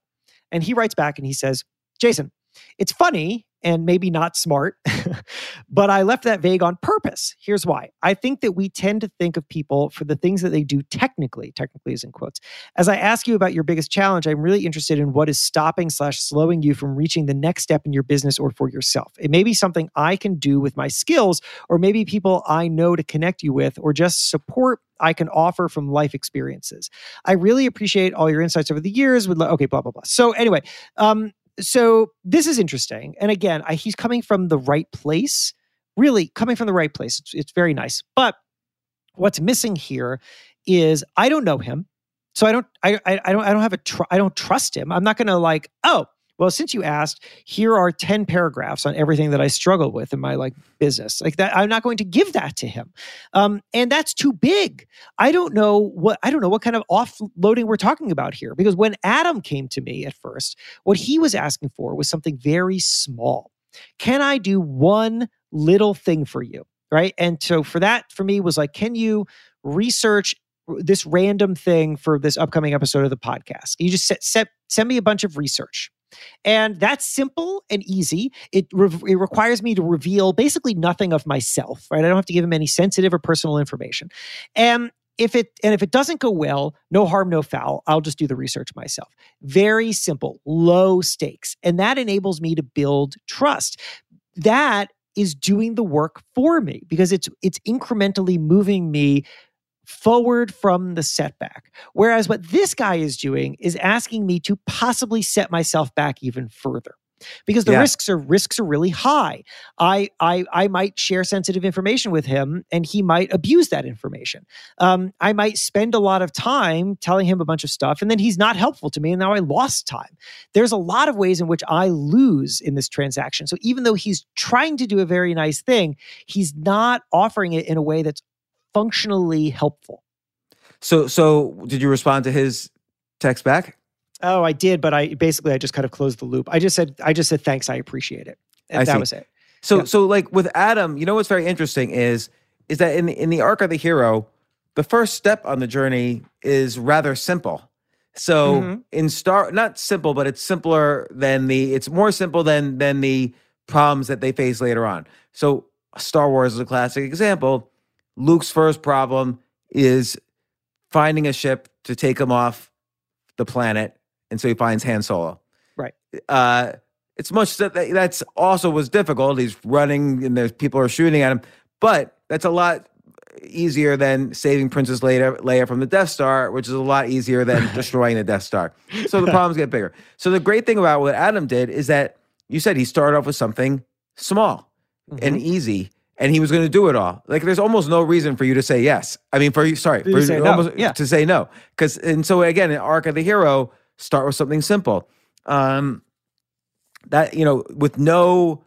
And he writes back and he says, Jason, it's funny and maybe not smart, but I left that vague on purpose. Here's why. I think that we tend to think of people for the things that they do technically, technically is in quotes. As I ask you about your biggest challenge, I'm really interested in what is stopping slash slowing you from reaching the next step in your business or for yourself. It may be something I can do with my skills, or maybe people I know to connect you with, or just support I can offer from life experiences. I really appreciate all your insights over the years. Would okay, blah blah blah. So anyway, um, so this is interesting, and again, I, he's coming from the right place. Really coming from the right place. It's, it's very nice, but what's missing here is I don't know him, so I don't I I, I don't I don't have a tr- I don't trust him. I'm not going to like oh well since you asked here are 10 paragraphs on everything that i struggle with in my like business. Like that i'm not going to give that to him. Um, and that's too big. I don't know what i don't know what kind of offloading we're talking about here because when adam came to me at first what he was asking for was something very small. Can i do one little thing for you right? And so for that for me was like can you research this random thing for this upcoming episode of the podcast? You just set, set, send me a bunch of research and that's simple and easy. It, re- it requires me to reveal basically nothing of myself, right? I don't have to give him any sensitive or personal information. And if it and if it doesn't go well, no harm, no foul. I'll just do the research myself. Very simple, low stakes, and that enables me to build trust. That is doing the work for me because it's it's incrementally moving me forward from the setback. Whereas what this guy is doing is asking me to possibly set myself back even further. Because the Yeah. risks are risks are really high. I I I might share sensitive information with him, and he might abuse that information. Um, I might spend a lot of time telling him a bunch of stuff, and then he's not helpful to me, and now I lost time. There's a lot of ways in which I lose in this transaction. So even though he's trying to do a very nice thing, he's not offering it in a way that's functionally helpful. So so did you respond to his text back? Oh, I did, but I basically I just kind of closed the loop. I just said I just said thanks, I appreciate it. And I that see. was it. So Yeah. so like with Adam, you know what's very interesting is is that in the, in the arc of the hero, the first step on the journey is rather simple. So Mhm. in Star, not simple, but it's simpler than the. It's more simple than than the problems that they face later on. So Star Wars is a classic example. Luke's first problem is finding a ship to take him off the planet, and so he finds Han Solo. Right. Uh, it's much that that's also was difficult. He's running, and there's people are shooting at him, but that's a lot easier than saving Princess Leia, Leia from the Death Star, which is a lot easier than destroying the Death Star. So the problems get bigger. So the great thing about what Adam did is that you said he started off with something small Mm-hmm. and easy, and he was going to do it all. Like there's almost no reason for you to say yes. I mean, for you, sorry, You for say you no, almost yeah. to say no, because and so again, an arc of the hero start with something simple. Um, that you know, with no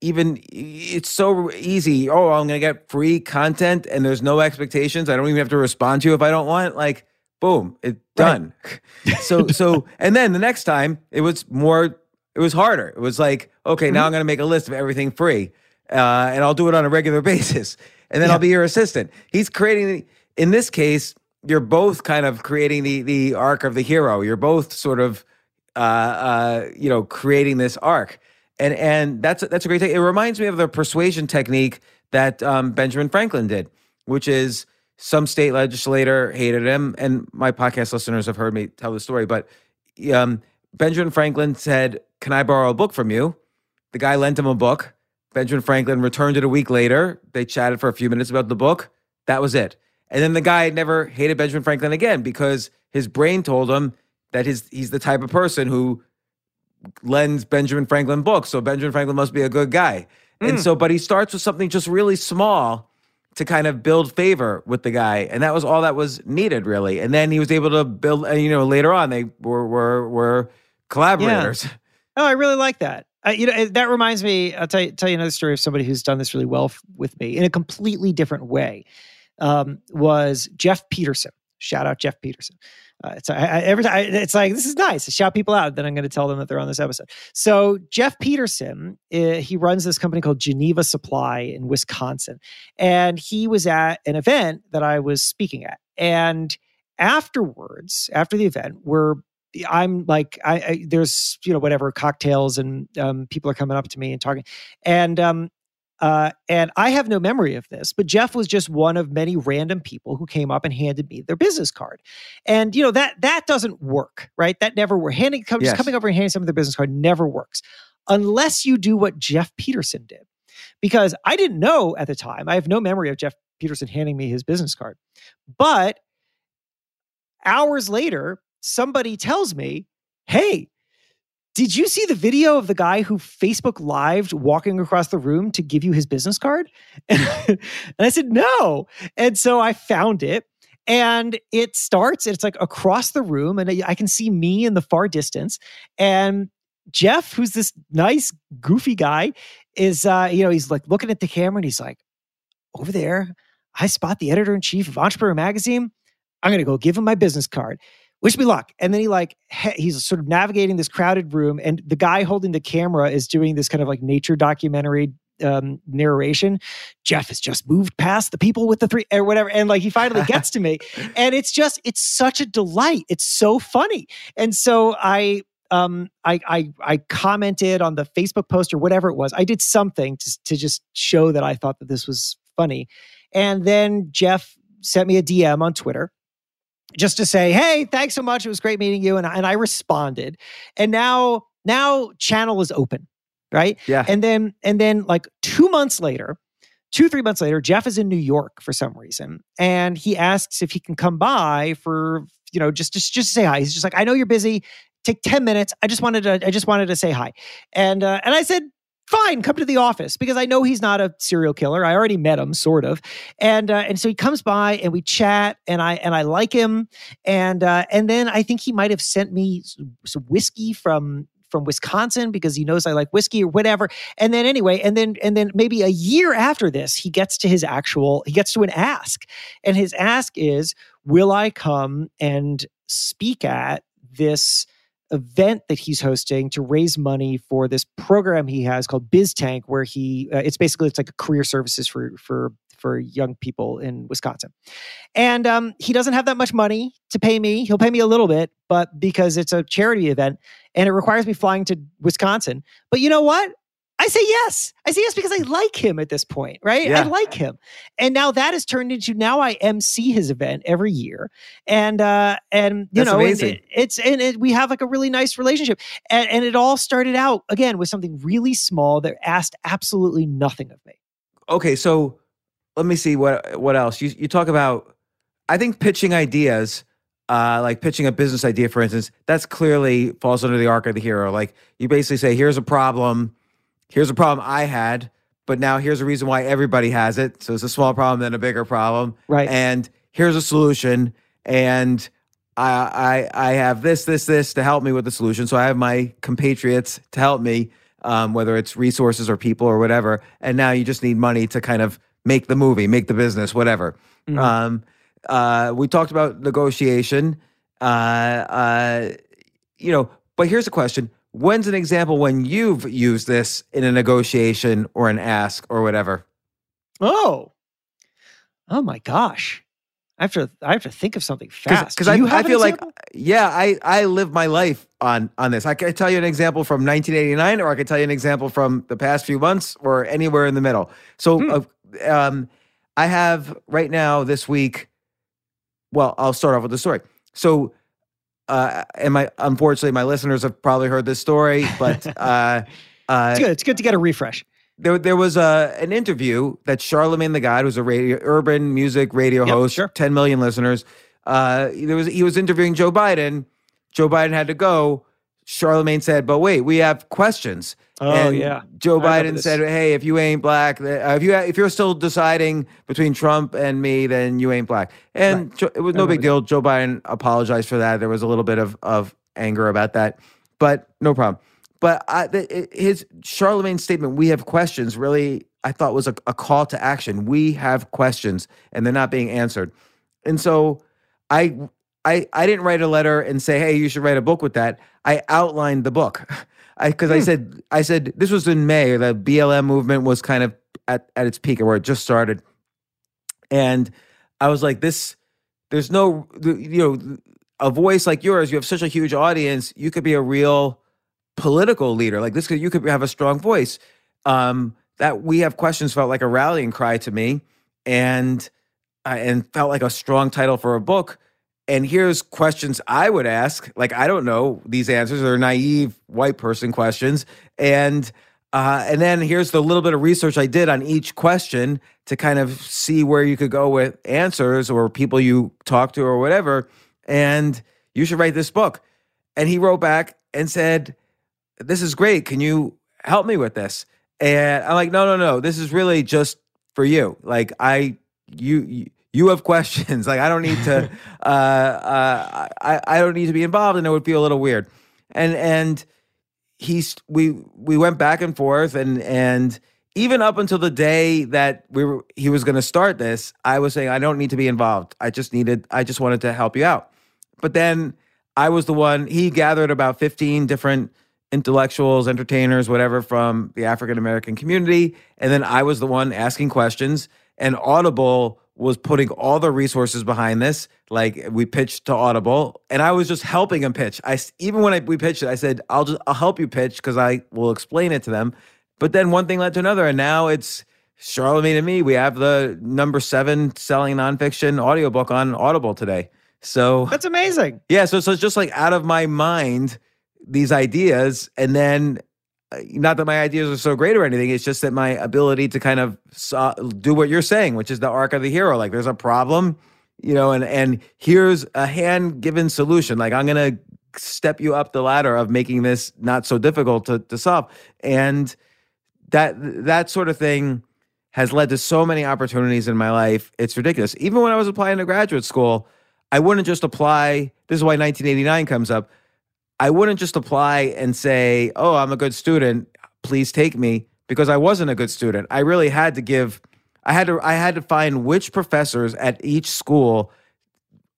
even it's so easy. Oh, I'm gonna get free content and there's no expectations. I don't even have to respond to you if I don't want. Like, boom, it done. so so and then the next time it was more it was harder. It was like, okay, now I'm gonna make a list of everything free. Uh, and I'll do it on a regular basis. And then I'll be your assistant. He's creating in this case, you're both kind of creating the the arc of the hero. You're both sort of uh, uh, you know, creating this arc. And and that's that's a great thing. It reminds me of the persuasion technique that um, Benjamin Franklin did, which is some state legislator hated him, and my podcast listeners have heard me tell the story. But um, Benjamin Franklin said, "Can I borrow a book from you?" The guy lent him a book. Benjamin Franklin returned it a week later. They chatted for a few minutes about the book. That was it. And then the guy never hated Benjamin Franklin again because his brain told him that his he's the type of person who lends Benjamin Franklin books. So Benjamin Franklin must be a good guy. And hmm. so, but he starts with something just really small to kind of build favor with the guy. And that was all that was needed, really. And then he was able to build, and you know, later on they were were were collaborators. Oh, I really like that. Uh, you know, that reminds me. I'll tell you, tell you another story of somebody who's done this really well f- with me in a completely different way. Um, was Jeff Peterson? Shout out Jeff Peterson. Uh, it's I, I, every time I- it's like this is nice. I shout people out, then I'm going to tell them that they're on this episode. So Jeff Peterson, uh, he runs this company called Geneva Supply in Wisconsin, and he was at an event that I was speaking at, and afterwards, after the event, we're I'm like, I, I there's you know whatever cocktails and um, people are coming up to me and talking, and um, uh, and I have no memory of this, but Jeff was just one of many random people who came up and handed me their business card, and you know that that doesn't work, right? That never works. Handing come, just Yes. coming over and handing someone their business card never works unless you do what Jeff Peterson did, because I didn't know at the time. I have no memory of Jeff Peterson handing me his business card, but hours later, somebody tells me, Hey, did you see the video of the guy who Facebook lived walking across the room to give you his business card? And, I said, No. And so I found it. And it starts, it's like across the room, and I can see me in the far distance. And Jeff, who's this nice, goofy guy, is, uh, you know, he's like looking at the camera and he's like, Over there, I spot the editor in chief of Entrepreneur Magazine. I'm going to go give him my business card. Wish me luck. And then he like he's sort of navigating this crowded room, and the guy holding the camera is doing this kind of like nature documentary um, narration. Jeff has just moved past the people with the three or whatever, and like he finally gets to me, and it's just it's such a delight. It's so funny, and so I um I I I commented on the Facebook post or whatever it was. I did something to to just show that I thought that this was funny, and then Jeff sent me a DM on Twitter just to say, "Hey, thanks so much. It was great meeting you." And I, and I responded. And now now channel is open, right? Yeah. And then and then like 2 months later, 2 3 months later, Jeff is in New York for some reason, and he asks if he can come by for, you know, just just just say hi. He's just like, "I know you're busy. Take 10 minutes. I just wanted to I just wanted to say hi." And uh, and I said, fine, come to the office because I know he's not a serial killer. I already met him, sort of, and uh, and so he comes by and we chat, and I and I like him, and uh, and then I think he might have sent me some whiskey from from Wisconsin because he knows I like whiskey or whatever. And then anyway, and then and then maybe a year after this, he gets to his actual he gets to an ask, and his ask is, "Will I come and speak at this?" Event that he's hosting to raise money for this program he has called Biz Tank, where he uh, it's basically it's like a career services for for for young people in Wisconsin. And um, he doesn't have that much money to pay me. He'll pay me a little bit, but because it's a charity event and it requires me flying to Wisconsin. But you know what? I say yes. I say yes because I like him at this point, right? Yeah. I like him. And now that has turned into now I MC his event every year. And uh and you That's know, and it- it's and it, we have like a really nice relationship. And and it all started out again with something really small that asked absolutely nothing of me. okay, so let me see what what else. You you talk about I think pitching ideas, uh, like pitching a business idea, for instance, that's clearly falls under the arc of the hero. Like you basically say, here's a problem, here's a problem I had, but now here's a reason why everybody has it. So it's a small problem, then a bigger problem. Right. And here's a solution. And I I I have this, this, this to help me with the solution. So I have my compatriots to help me, um, whether it's resources or people or whatever. And now you just need money to kind of make the movie, make the business, whatever. Mhm. Um, uh, we talked about negotiation. Uh, uh, you know, but here's a question: When's an example when you've used this in a negotiation or an ask or whatever? Oh. Oh my gosh. I have to I have to think of something fast. Because I, I feel like, yeah, I I live my life on on this. I can tell you an example from 1989, or I can tell you an example from the past few months, or anywhere in the middle. So, uh, um, I have right now this week. Well, I'll start off with the story. So, uh, and my unfortunately, my listeners have probably heard this story, but uh, uh, it's good. It's good to get a refresh. there, there was a an interview that Charlemagne the God, who's a radio, urban music radio Yep, host, sure. 10 million listeners. Uh, there was he was interviewing Joe Biden. Joe Biden had to go. Charlemagne said, "But wait, we have questions." Oh and yeah. Joe Biden said, "Hey, if you ain't black, uh, if you if you're still deciding between Trump and me, then you ain't black." And Right. Jo- it was no big deal. Joe Biden apologized for that. There was a little bit of of anger about that, but no problem. But I, the, his Charlemagne statement, "We have questions," really, I thought was a, a call to action. We have questions, and they're not being answered. And so, I, I, I didn't write a letter and say, "Hey, you should write a book with that." I outlined the book, I because I said, I said this was in May. The BLM movement was kind of at at its peak, or where it just started, and I was like, "This, there's no, you know." A voice like yours, you have such a huge audience. You could be a real political leader like this could you could have a strong voice um that we have questions felt like a rallying cry to me and uh, and felt like a strong title for a book and here's questions i would ask like i don't know these answers they're naive white person questions and uh, and then here's the little bit of research I did on each question to kind of see where you could go with answers or people you talk to or whatever. And you should write this book. And he wrote back and said, This is great. Can you help me with this? And I'm like, No, no, no. This is really just for you. Like, I, you, you you have questions. Like I don't need to, uh, uh, I, I don't need to be involved, and it would feel a little weird. And and he's we we went back and forth and and even up until the day that we were he was going to start this i was saying i don't need to be involved i just needed i just wanted to help you out but then i was the one he gathered about 15 different intellectuals entertainers whatever from the african american community and then i was the one asking questions and audible was putting all the resources behind this like we pitched to audible and i was just helping him pitch. I even when I, we pitched it i said i'll just i'll help you pitch because i will explain it to them. But then one thing led to another and now it's charlemagne and me. We have the number seven selling nonfiction audiobook on audible today. So That's amazing. yeah, so so it's just like out of my mind these ideas, and then not that my ideas are so great or anything. It's just that my ability to kind of do what you're saying, which is the arc of the hero. Like there's a problem, you know, and and here's a hand given solution. Like I'm gonna step you up the ladder of making this not so difficult to to solve, and that that sort of thing has led to so many opportunities in my life. It's ridiculous. Even when I was applying to graduate school, I wouldn't just apply. This is why 1989 comes up. I wouldn't just apply and say, "Oh, I'm a good student. Please take me," because I wasn't a good student. I really had to give. I had to. I had to find which professors at each school.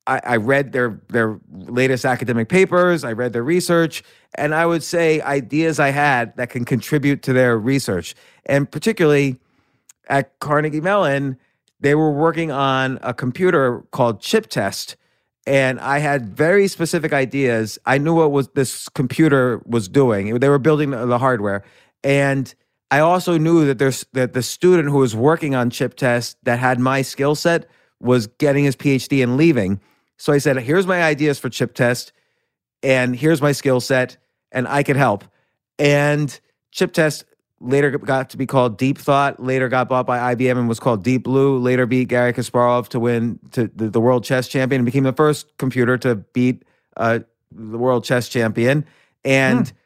I, I read their their latest academic papers. I read their research, and I would say ideas I had that can contribute to their research, and particularly at Carnegie Mellon, they were working on a computer called Chip Test, and I had very specific ideas. I knew what was this computer was doing. They were building the hardware, and I also knew that there's that the student who was working on chip test that had my skill set was getting his PhD and leaving. So I said, "Here's my ideas for chip test, and here's my skill set, and I could help." And chip test later got to be called Deep Thought. Later got bought by IBM and was called Deep Blue. Later beat Garry Kasparov to win to the, the world chess champion and became the first computer to beat uh, the world chess champion. And hmm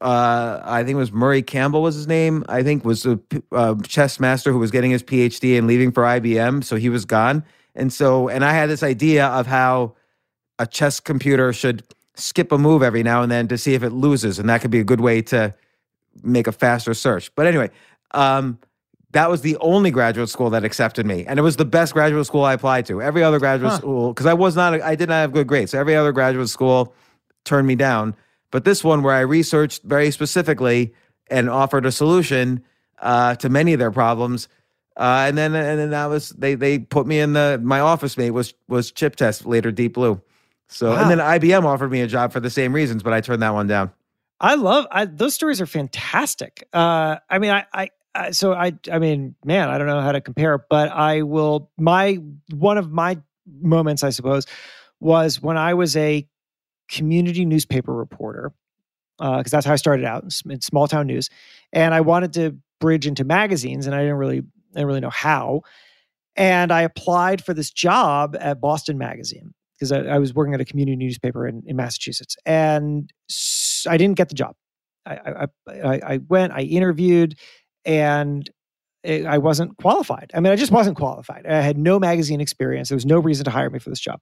uh, I think it was Murray Campbell was his name. I think was a uh, chess master who was getting his PhD and leaving for IBM, so he was gone. And so, and I had this idea of how a chess computer should skip a move every now and then to see if it loses, and that could be a good way to make a faster search. But anyway, um, that was the only graduate school that accepted me, and it was the best graduate school I applied to. Every other graduate huh. school, because I was not, I did not have good grades. So every other graduate school turned me down. But this one, where I researched very specifically and offered a solution uh, to many of their problems, uh, and then and then that was they they put me in the my office mate was was Chip Test later Deep Blue, so wow. and then IBM offered me a job for the same reasons, but I turned that one down. I love I, those stories are fantastic. Uh, I mean, I, I, I so I I mean, man, I don't know how to compare, but I will. My one of my moments, I suppose, was when I was a community newspaper reporter because uh, that's how I started out in, in small town news, and I wanted to bridge into magazines, and I didn't really I didn't really know how. And I applied for this job at Boston Magazine because I, I, was working at a community newspaper in, in Massachusetts, and I didn't get the job. I, I, I went, I interviewed, and it, I wasn't qualified. I mean, I just wasn't qualified. I had no magazine experience. There was no reason to hire me for this job.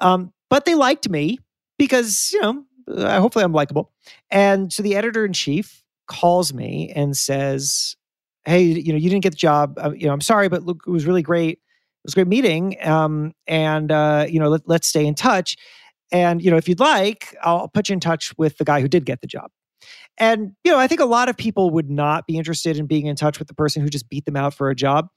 Um, but they liked me because, you know, uh, hopefully I'm likable. And so the editor in chief calls me and says, Hey, you know, you didn't get the job. Uh, you know, I'm sorry, but look, it was really great. It was a great meeting. Um, and, uh, you know, let, let's stay in touch. And, you know, if you'd like, I'll put you in touch with the guy who did get the job. And, you know, I think a lot of people would not be interested in being in touch with the person who just beat them out for a job.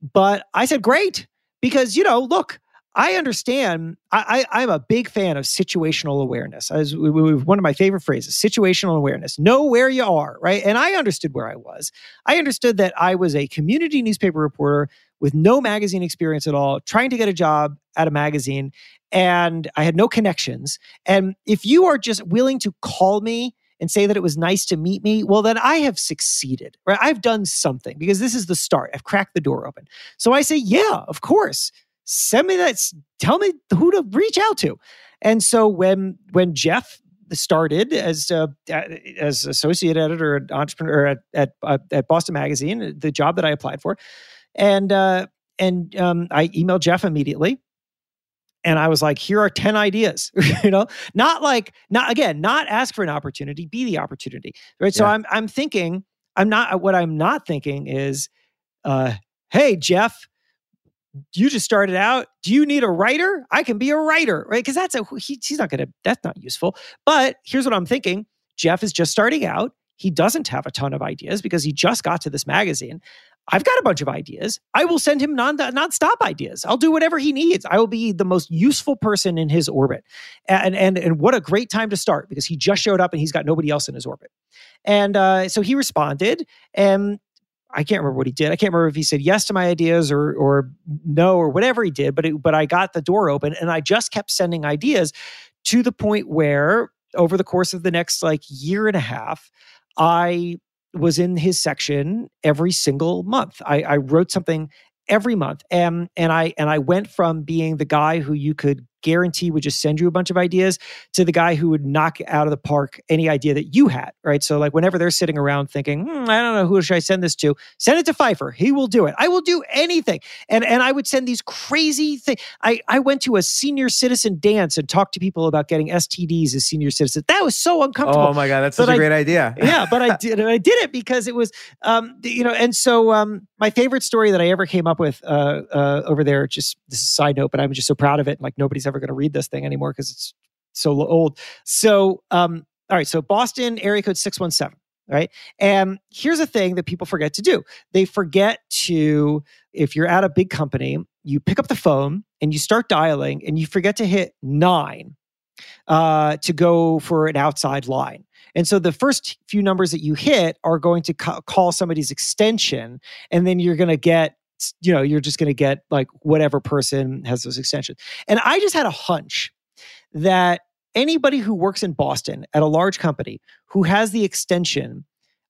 But I said, great, because, you know, look, I understand. I, I, am a big fan of situational awareness. As we, we, one of my favorite phrases, situational awareness. Know where you are, right? And I understood where I was. I understood that I was a community newspaper reporter with no magazine experience at all, trying to get a job at a magazine, and I had no connections. And if you are just willing to call me and say that it was nice to meet me, well, then I have succeeded, right? I've done something because this is the start. I've cracked the door open. So I say, yeah, of course send me that tell me who to reach out to and so when when jeff started as uh, as associate editor and entrepreneur at, at uh, at Boston Magazine, the job that I applied for, and uh, and um, I emailed Jeff immediately, and I was like, "Here are ten ideas," you know, not like not again, not ask for an opportunity, be the opportunity, right? Yeah. So I'm I'm thinking, I'm not what I'm not thinking is, uh, hey Jeff, you just started out. Do you need a writer? I can be a writer, right? Because that's a he, he's not gonna. That's not useful. But here's what I'm thinking: Jeff is just starting out. He doesn't have a ton of ideas because he just got to this magazine. I've got a bunch of ideas. I will send him non non-stop ideas. I'll do whatever he needs. I will be the most useful person in his orbit. And and and what a great time to start because he just showed up and he's got nobody else in his orbit. And uh, so he responded, and I can't remember what he did. I can't remember if he said yes to my ideas or or no or whatever he did. But it, but I got the door open, and I just kept sending ideas to the point where over the course of the next like year and a half, I was in his section every single month. I, I wrote something every month, and and I and I went from being the guy who you could guarantee would just send you a bunch of ideas to the guy who would knock out of the park any idea that you had, right? So, like, whenever they're sitting around thinking, hmm, I don't know, who should I send this to? Send it to Feifer. He will do it. I will do anything. And and I would send these crazy things. I, I went to a senior citizen dance and talked to people about getting STDs as senior citizens. That was so uncomfortable. Oh my God, that's such but a great idea. yeah, but I did I did it because it was, um, you know, and so um, my favorite story that I ever came up with uh, uh, over there, just this is a side note, but I'm just so proud of it. Like nobody's ever ever going to read this thing anymore because it's so old. So, um, all right. So Boston area code 617. Right. And here's a thing that people forget to do. They forget to, if you're at a big company, you pick up the phone and you start dialing and you forget to hit nine. uh, to go for an outside line. And so the first few numbers that you hit are going to ca- call somebody's extension, and then you're going to get, you know, you're just going to get like whatever person has those extensions. And I just had a hunch that anybody who works in Boston at a large company who has the extension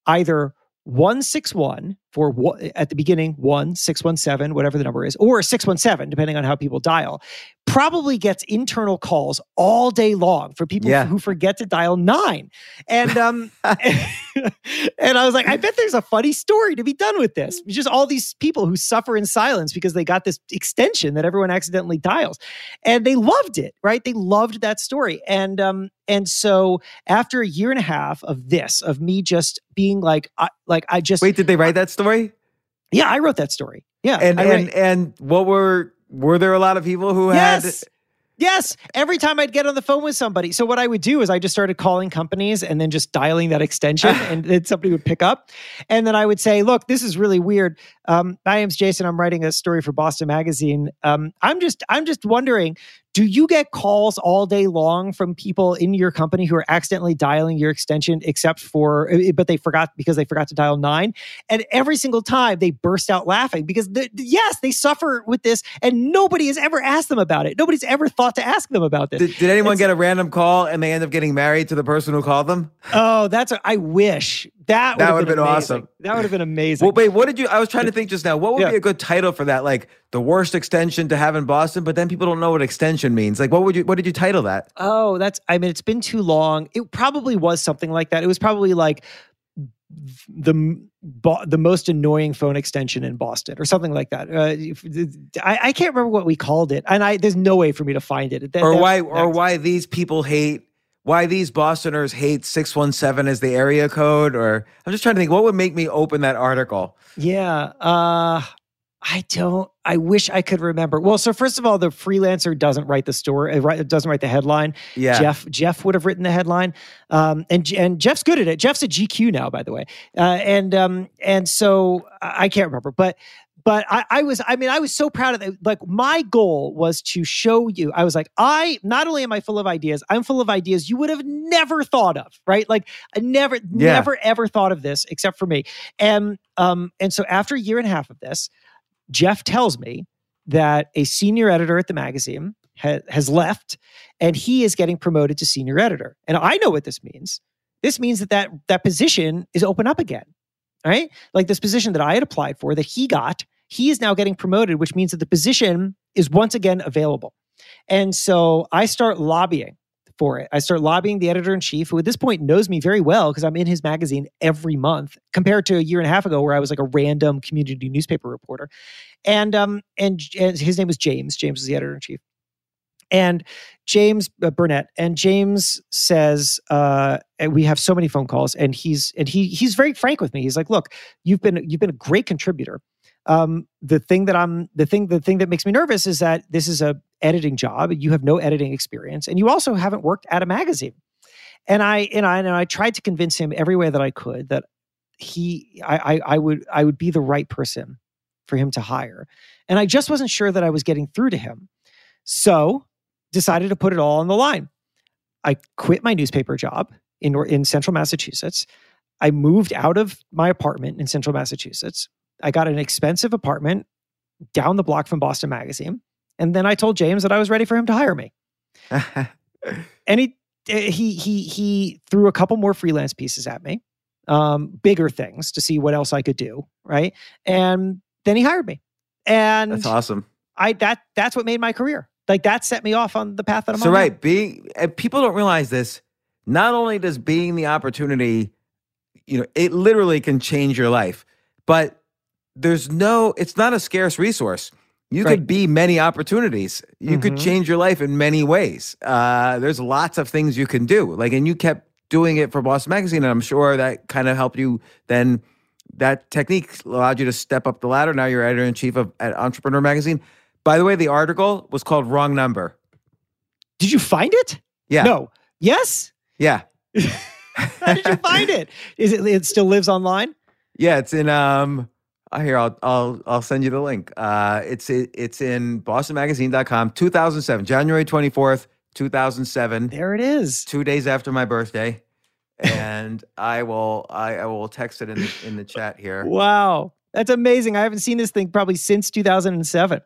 either 161 for what at the beginning 1617 whatever the number is or 617 depending on how people dial probably gets internal calls all day long for people Yeah. who forget to dial 9 and um and I was like I bet there's a funny story to be done with this It's just all these people who suffer in silence because they got this extension that everyone accidentally dials and they loved it right they loved that story and um and so after a year and a half of this of me just being like I, like I just Wait, did they write that story? Yeah, I wrote that story. Yeah. And and and what were were there a lot of people who had yes. Yes. Every time I'd get on the phone with somebody. So what I would do is I just started calling companies and then just dialing that extension and then somebody would pick up. And then I would say, look, this is really weird. Um, my name's Jason. I'm writing a story for Boston Magazine. Um, I'm just I'm just wondering, do you get calls all day long from people in your company who are accidentally dialing your extension except for eh, but they forgot because they forgot to dial nine? And every single time they burst out laughing because the, yes, they suffer with this and nobody has ever asked them about it. Nobody's ever thought to ask them about this. Did, did anyone It's- get a random call and they end up getting married to the person who called them? Oh, that's a, I wish that That would have would've been awesome. That would have been amazing. Well, wait, what did you? I was trying to think just now. What would Yeah. be a good title for that? Like the worst extension to have in Boston, but then people don't know what extension means. Like, what would you? What did you title that? Oh, that's, I mean, it's been too long. It probably was something like that. It was probably like the the most annoying phone extension in Boston or something like that. Uh, I, I can't remember what we called it, and I there's no way for me to find it. That- or why? Or why these people hate? Why these Bostoners hate six one seven as the area code? Or I'm just trying to think. What would make me open that article? Yeah. Uh I don't I wish I could remember. Well, so first of all, the freelancer doesn't write the story, uh, write- doesn't write the headline. Yeah. Jeff Jeff would have written the headline. Um and and Jeff's good at it. Jeff's a GQ now, by the way. Uh and um and so I can't remember, but but I, I was, I mean, I was so proud of it. Like my goal was to show you. I was like, I not only am I full of ideas, I'm full of ideas you would have never thought of, right? Like I never, Yeah. never, ever thought of this except for me. And um, and so after a year and a half of this, Jeff tells me that a senior editor at the magazine ha- has left, and he is getting promoted to senior editor. And I know what this means. This means that that, that position is open up again, right? Like this position that I had applied for that he got, he is now getting promoted, which means that the position is once again available. And so I start lobbying for it. I start lobbying the editor in chief, who at this point knows me very well because I'm in his magazine every month, compared to a year and a half ago where I was like a random community newspaper reporter. And um and, and his name was James. James was the editor in chief. And James uh, Burnett and James says, uh, we have so many phone calls, and he's and he he's very frank with me. He's like, "Look, you've been you've been a great contributor. Um, the thing that I'm the thing the thing that makes me nervous is that this is a editing job. You have no editing experience, and you also haven't worked at a magazine." And I and I and I tried to convince him every way that I could that he I, I I would I would be the right person for him to hire, and I just wasn't sure that I was getting through to him. So decided to put it all on the line. I quit my newspaper job in in central Massachusetts. I moved out of my apartment in central Massachusetts. I got an expensive apartment down the block from Boston Magazine, and then I told James that I was ready for him to hire me. And he he he he threw a couple more freelance pieces at me, um, bigger things to see what else I could do, right? And then he hired me, and That's awesome. I that that's what made my career. Like that set me off on the path that I'm So on. now. right, being and people don't realize this. Not only does being the opportunity, you know, it literally can change your life, but there's no. It's not a scarce resource. You Right. could be many opportunities. You could Mhm. change your life in many ways. Uh, there's lots of things you can do. Like, and you kept doing it for Boston Magazine, and I'm sure that kind of helped you. Then that technique allowed you to step up the ladder. Now you're editor in chief of at Entrepreneur Magazine. By the way, the article was called "Wrong Number." Did you find it? Yeah. No. Yes. Yeah. How did you find it? Is it? It still lives online. Yeah, it's in um uh, here I'll I'll I'll send you the link. Uh it's it, it's in bostonmagazine.com 2007 January 24th 2007. There it is. Two days after my birthday, and I will I, I will text it in the, in the chat here. Wow. That's amazing. I haven't seen this thing probably since 2007.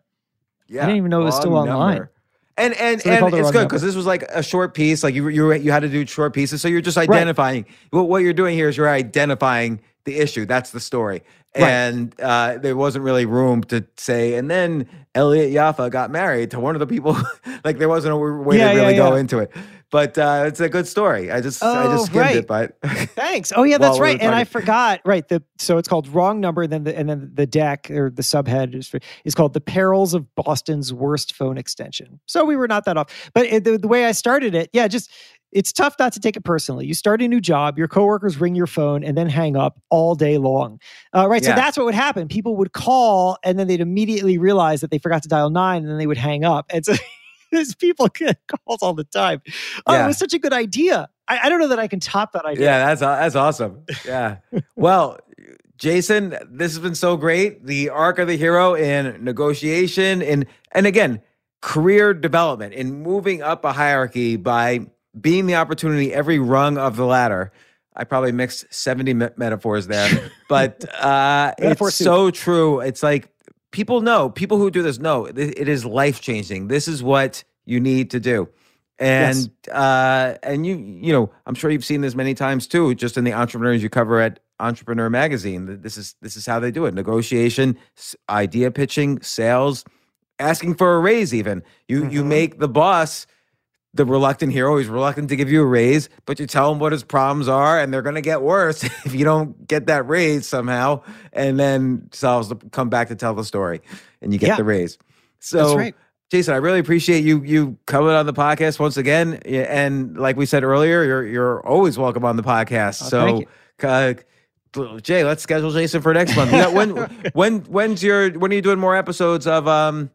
Yeah, I didn't even know it was still online. number. And and So and it's good because this was like a short piece. Like you you you had to do short pieces, so you're just identifying. What what you're doing here is you're identifying the issue. That's the story. Right. And uh, there wasn't really room to say. And then Elliot Yaffa got married to one of the people. like there wasn't a way Yeah, to yeah, really go into it. But uh, it's a good story. I just I Oh, just skimmed right. it, but Thanks. Oh yeah, that's While we right. And I forgot. Right. The so it's called wrong number. Then the and then the deck or the subhead is is called the perils of Boston's worst phone extension. So we were not that off. But it, the, the way I started it, yeah, just it's tough not to take it personally. You start a new job, your coworkers ring your phone and then hang up all day long. Uh, right. So that's what would happen. People would call and then they'd immediately realize that they forgot to dial nine and then they would hang up. And so there's people get calls all the time. Oh, Yeah. it was such a good idea. I, I don't know that I can top that idea. Yeah, that's that's awesome. Yeah. well, Jason, this has been so great. The arc of the hero in negotiation and and again, career development in moving up a hierarchy by being the opportunity every rung of the ladder. I probably mixed 70 me- metaphors there, but uh, Metaphor it's soup. so true. It's like people know, people who do this know it it is life changing. This is what you need to do. And uh, and you you know I'm sure you've seen this many times too, just in the entrepreneurs you cover at Entrepreneur Magazine. This is this is how they do it: negotiation, idea pitching, sales, asking for a raise. Even you you Mhm. make the boss the reluctant hero. He's reluctant to give you a raise, but you tell him what his problems are, and they're going to get worse if you don't get that raise somehow. And then solves the come back to tell the story, and you get Yeah. the raise. So. That's right. Jason, I really appreciate you you coming on the podcast once again. And like we said earlier, you're you're always welcome on the podcast. Oh, so, uh, Jay, let's schedule Jason for next month. When when when's your when are you doing more episodes of um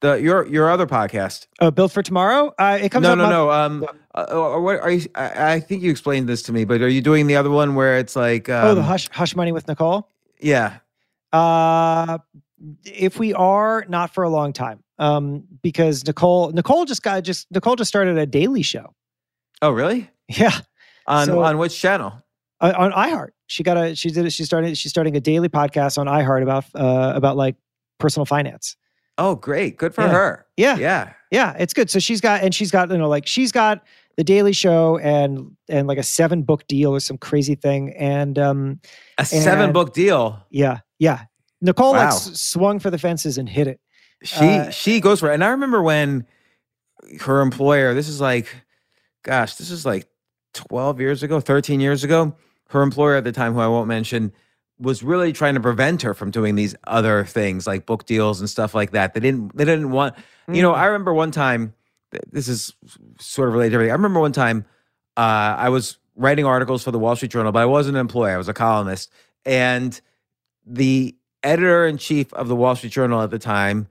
the your your other podcast? Uh, build for tomorrow. Uh, it comes No, out no, month- no. Um, uh, or what are you? I, I think you explained this to me, but are you doing the other one where it's like um, oh, the hush hush money with Nicole. Yeah. Uh, if we are not for a long time, um, because Nicole Nicole just got just Nicole just started a daily show. Oh, really? Yeah, On So- on which channel? uh, on iHeart. She got a she did it. She started she's starting a daily podcast on iHeart about uh about like personal finance. Oh, great. Good for Yeah. her. Yeah, Yeah. Yeah, it's good. So she's got and she's got you know like she's got the Daily Show and and like a seven book deal or some crazy thing and um A seven book deal. yeah yeah Nicole like Wow. s- swung for the fences and hit it. She Uh, she goes for it. And I remember when her employer, this is like, gosh, this is like 12 years ago, 13 years ago. Her employer at the time, who I won't mention, was really trying to prevent her from doing these other things like book deals and stuff like that. They didn't they didn't want you know, Mm. I remember one time, this is sort of related to everything. I remember one time uh, I was writing articles for the Wall Street Journal, but I wasn't an employee, I was a columnist. And the editor in chief of the Wall Street Journal at the time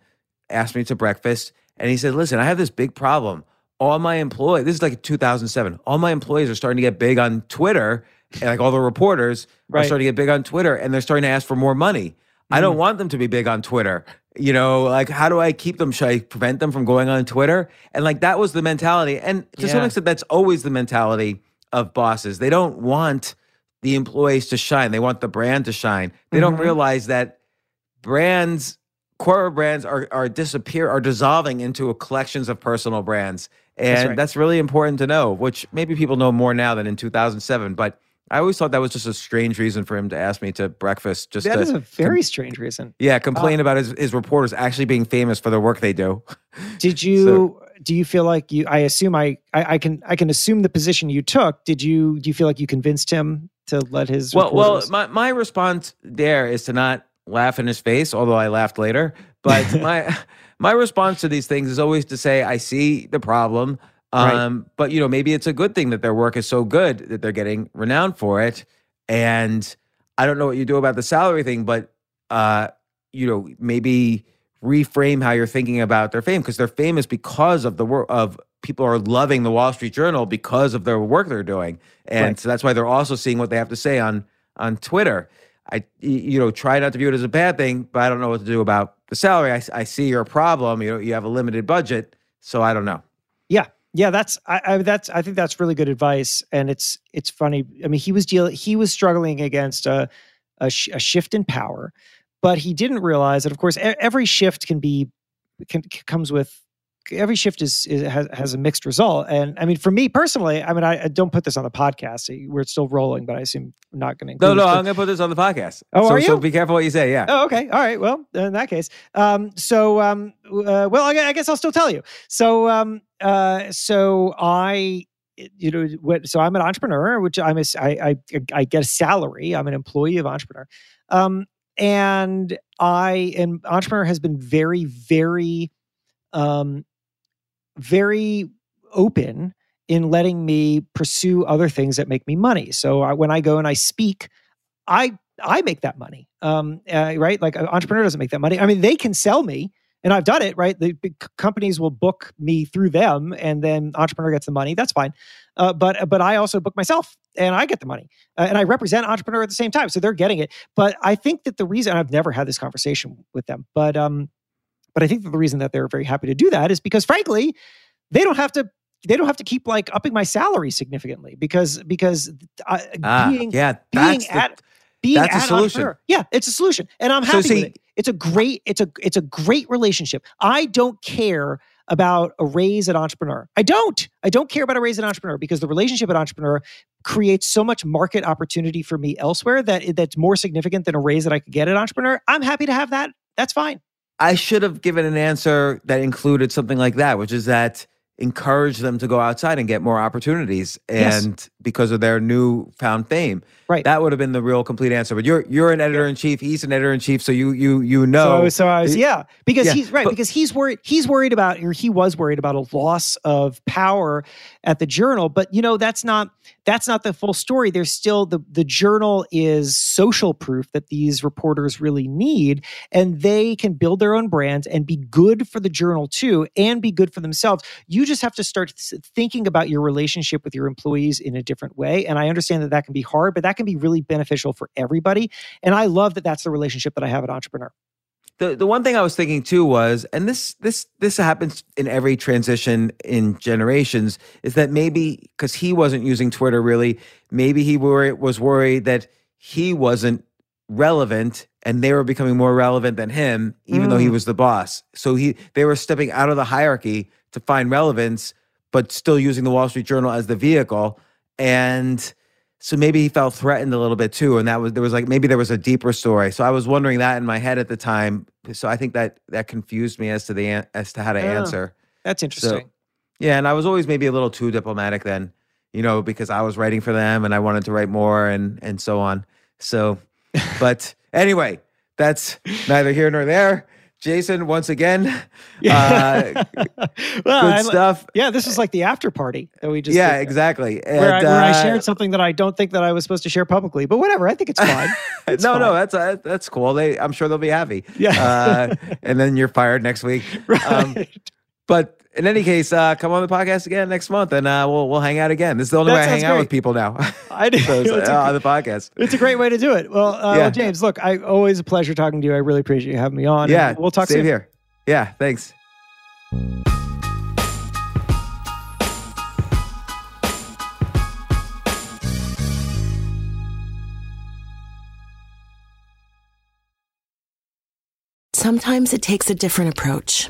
asked me to breakfast. And he said, Listen, I have this big problem. All my employees, this is like 2007, all my employees are starting to get big on Twitter. And like all the reporters are starting to get big on Twitter and they're starting to ask for more money. I don't want them to be big on Twitter. You know, like how do I keep them? Should I prevent them from going on Twitter? And like that was the mentality. And to some extent, that's always the mentality of bosses. They don't want the employees to shine. They want the brand to shine. They don't Mhm. realize that brands, corporate brands are are disappear are dissolving into a collections of personal brands. And that's, right. really important to know, which maybe people know more now than in 2007. But I always thought that was just a strange reason for him to ask me to breakfast just That to is a very strange reason. yeah, complain uh, about his, his reporters actually being famous for the work they do. Did you do you feel like you I assume I, I I can I can assume the position you took. Did you do you feel like you convinced him to let his Well, well, my, my response there is to not laugh in his face, although I laughed later. But my my response to these things is always to say, I see the problem. Right. Um, but you know, maybe it's a good thing that their work is so good that they're getting renowned for it. And I don't know what you do about the salary thing, but uh, you know, maybe reframe how you're thinking about their fame because they're famous because of the work of people are loving the Wall Street Journal because of their work they're doing, and Right. so that's why they're also seeing what they have to say on on Twitter. I you know try not to view it as a bad thing, but I don't know what to do about the salary. I, I see your problem. You know, you have a limited budget, so I don't know. Yeah, Yeah, that's I, I that's I think that's really good advice, and it's it's funny. I mean, he was dealing he was struggling against a a, sh- a shift in power, but he didn't realize that. Of course, every shift can be can, comes with every shift is, is, has, has a mixed result. And I mean, for me personally, I mean, I, I don't put this on the podcast. We're still rolling, but I assume I'm not going to. No, no, I'm going to put this on the podcast. Oh, so, are you? So be careful what you say. Yeah. Oh, okay. All right. Well, in that case, um, so um, uh, well, I, I guess I'll still tell you. So, um, uh, so I. You know, what, so I'm an entrepreneur, which I'm a, I, I, I get a salary. I'm an employee of entrepreneur, um, and I and entrepreneur has been very, very um, very open in letting me pursue other things that make me money. So I, when I go and I speak, I I make that money, um, uh, right? Like an entrepreneur doesn't make that money. I mean, they can sell me, and I've done it, right? The companies will book me through them, and then entrepreneur gets the money. That's fine. Uh, but but I also book myself, and I get the money, uh, and I represent entrepreneur at the same time, so they're getting it. But I think that the reason I've never had this conversation with them, but um, but I think that the reason that they're very happy to do that is because, frankly, they don't have to. They don't have to keep like upping my salary significantly because because uh, ah, being yeah, being that's at being that's a at solution. entrepreneur. Yeah, it's a solution, and I'm So happy see- with it. It's a great. It's a it's a great relationship. I don't care about a raise at entrepreneur. I don't. I don't care about a raise at entrepreneur because the relationship at entrepreneur creates so much market opportunity for me elsewhere that that's more significant than a raise that I could get at entrepreneur. I'm happy to have that. That's fine. I should have given an answer that included something like that, which is that encourage them to go outside and get more opportunities Yes. and because of their newfound fame. Right. That would have been the real complete answer. But you're you're an editor in chief, he's an editor in chief, so you you you know So, so I was, yeah, because yeah, he's right, but- because he's worried, he's worried about, or he was worried about a loss of power at the journal. But you know, that's not, that's not the full story. There's still the, the journal is social proof that these reporters really need, and they can build their own brands and be good for the journal too, and be good for themselves. You just have to start thinking about your relationship with your employees in a different way. And I understand that that can be hard, but that can be really beneficial for everybody. And I love that that's the relationship that I have at Entrepreneur. the the one thing I was thinking too was, and this this this happens in every transition in generations, is that maybe because he wasn't using Twitter really, maybe he wor- was worried that he wasn't relevant and they were becoming more relevant than him, even though he Mm. was the boss. So he they were stepping out of the hierarchy to find relevance, but still using the Wall Street Journal as the vehicle. And so maybe he felt threatened a little bit too, and that was there was like maybe there was a deeper story. So I was wondering that in my head at the time. So I think that that confused me as to the as to how to Oh. answer. That's interesting. Yeah, and I was always maybe a little too diplomatic then, you know, because I was writing for them and I wanted to write more and and so on. So, but anyway, that's neither here nor there. Jason, once again, uh, well, good I- stuff. Yeah, this is like the after party that we just Yeah, exactly. Where, I, And, where I uh, shared something that I don't think that I was supposed to share publicly, but whatever. I think it's fine. It's no, no, that's uh, that's cool. They, I'm sure they'll be happy. Yeah. Uh, and then you're fired next week. Um, Right. but in any case, uh, come on the podcast again next month, and uh, we'll we'll hang out again. This is the only That way I sounds hang out with people now. I do. so, it's, it's, uh, a, on the podcast. it's a great way to do it. Well, uh, Yeah. well, James, look, I always a pleasure talking to you. I really appreciate you having me on. Yeah, we'll talk soon. here. Yeah, thanks. Sometimes it takes a different approach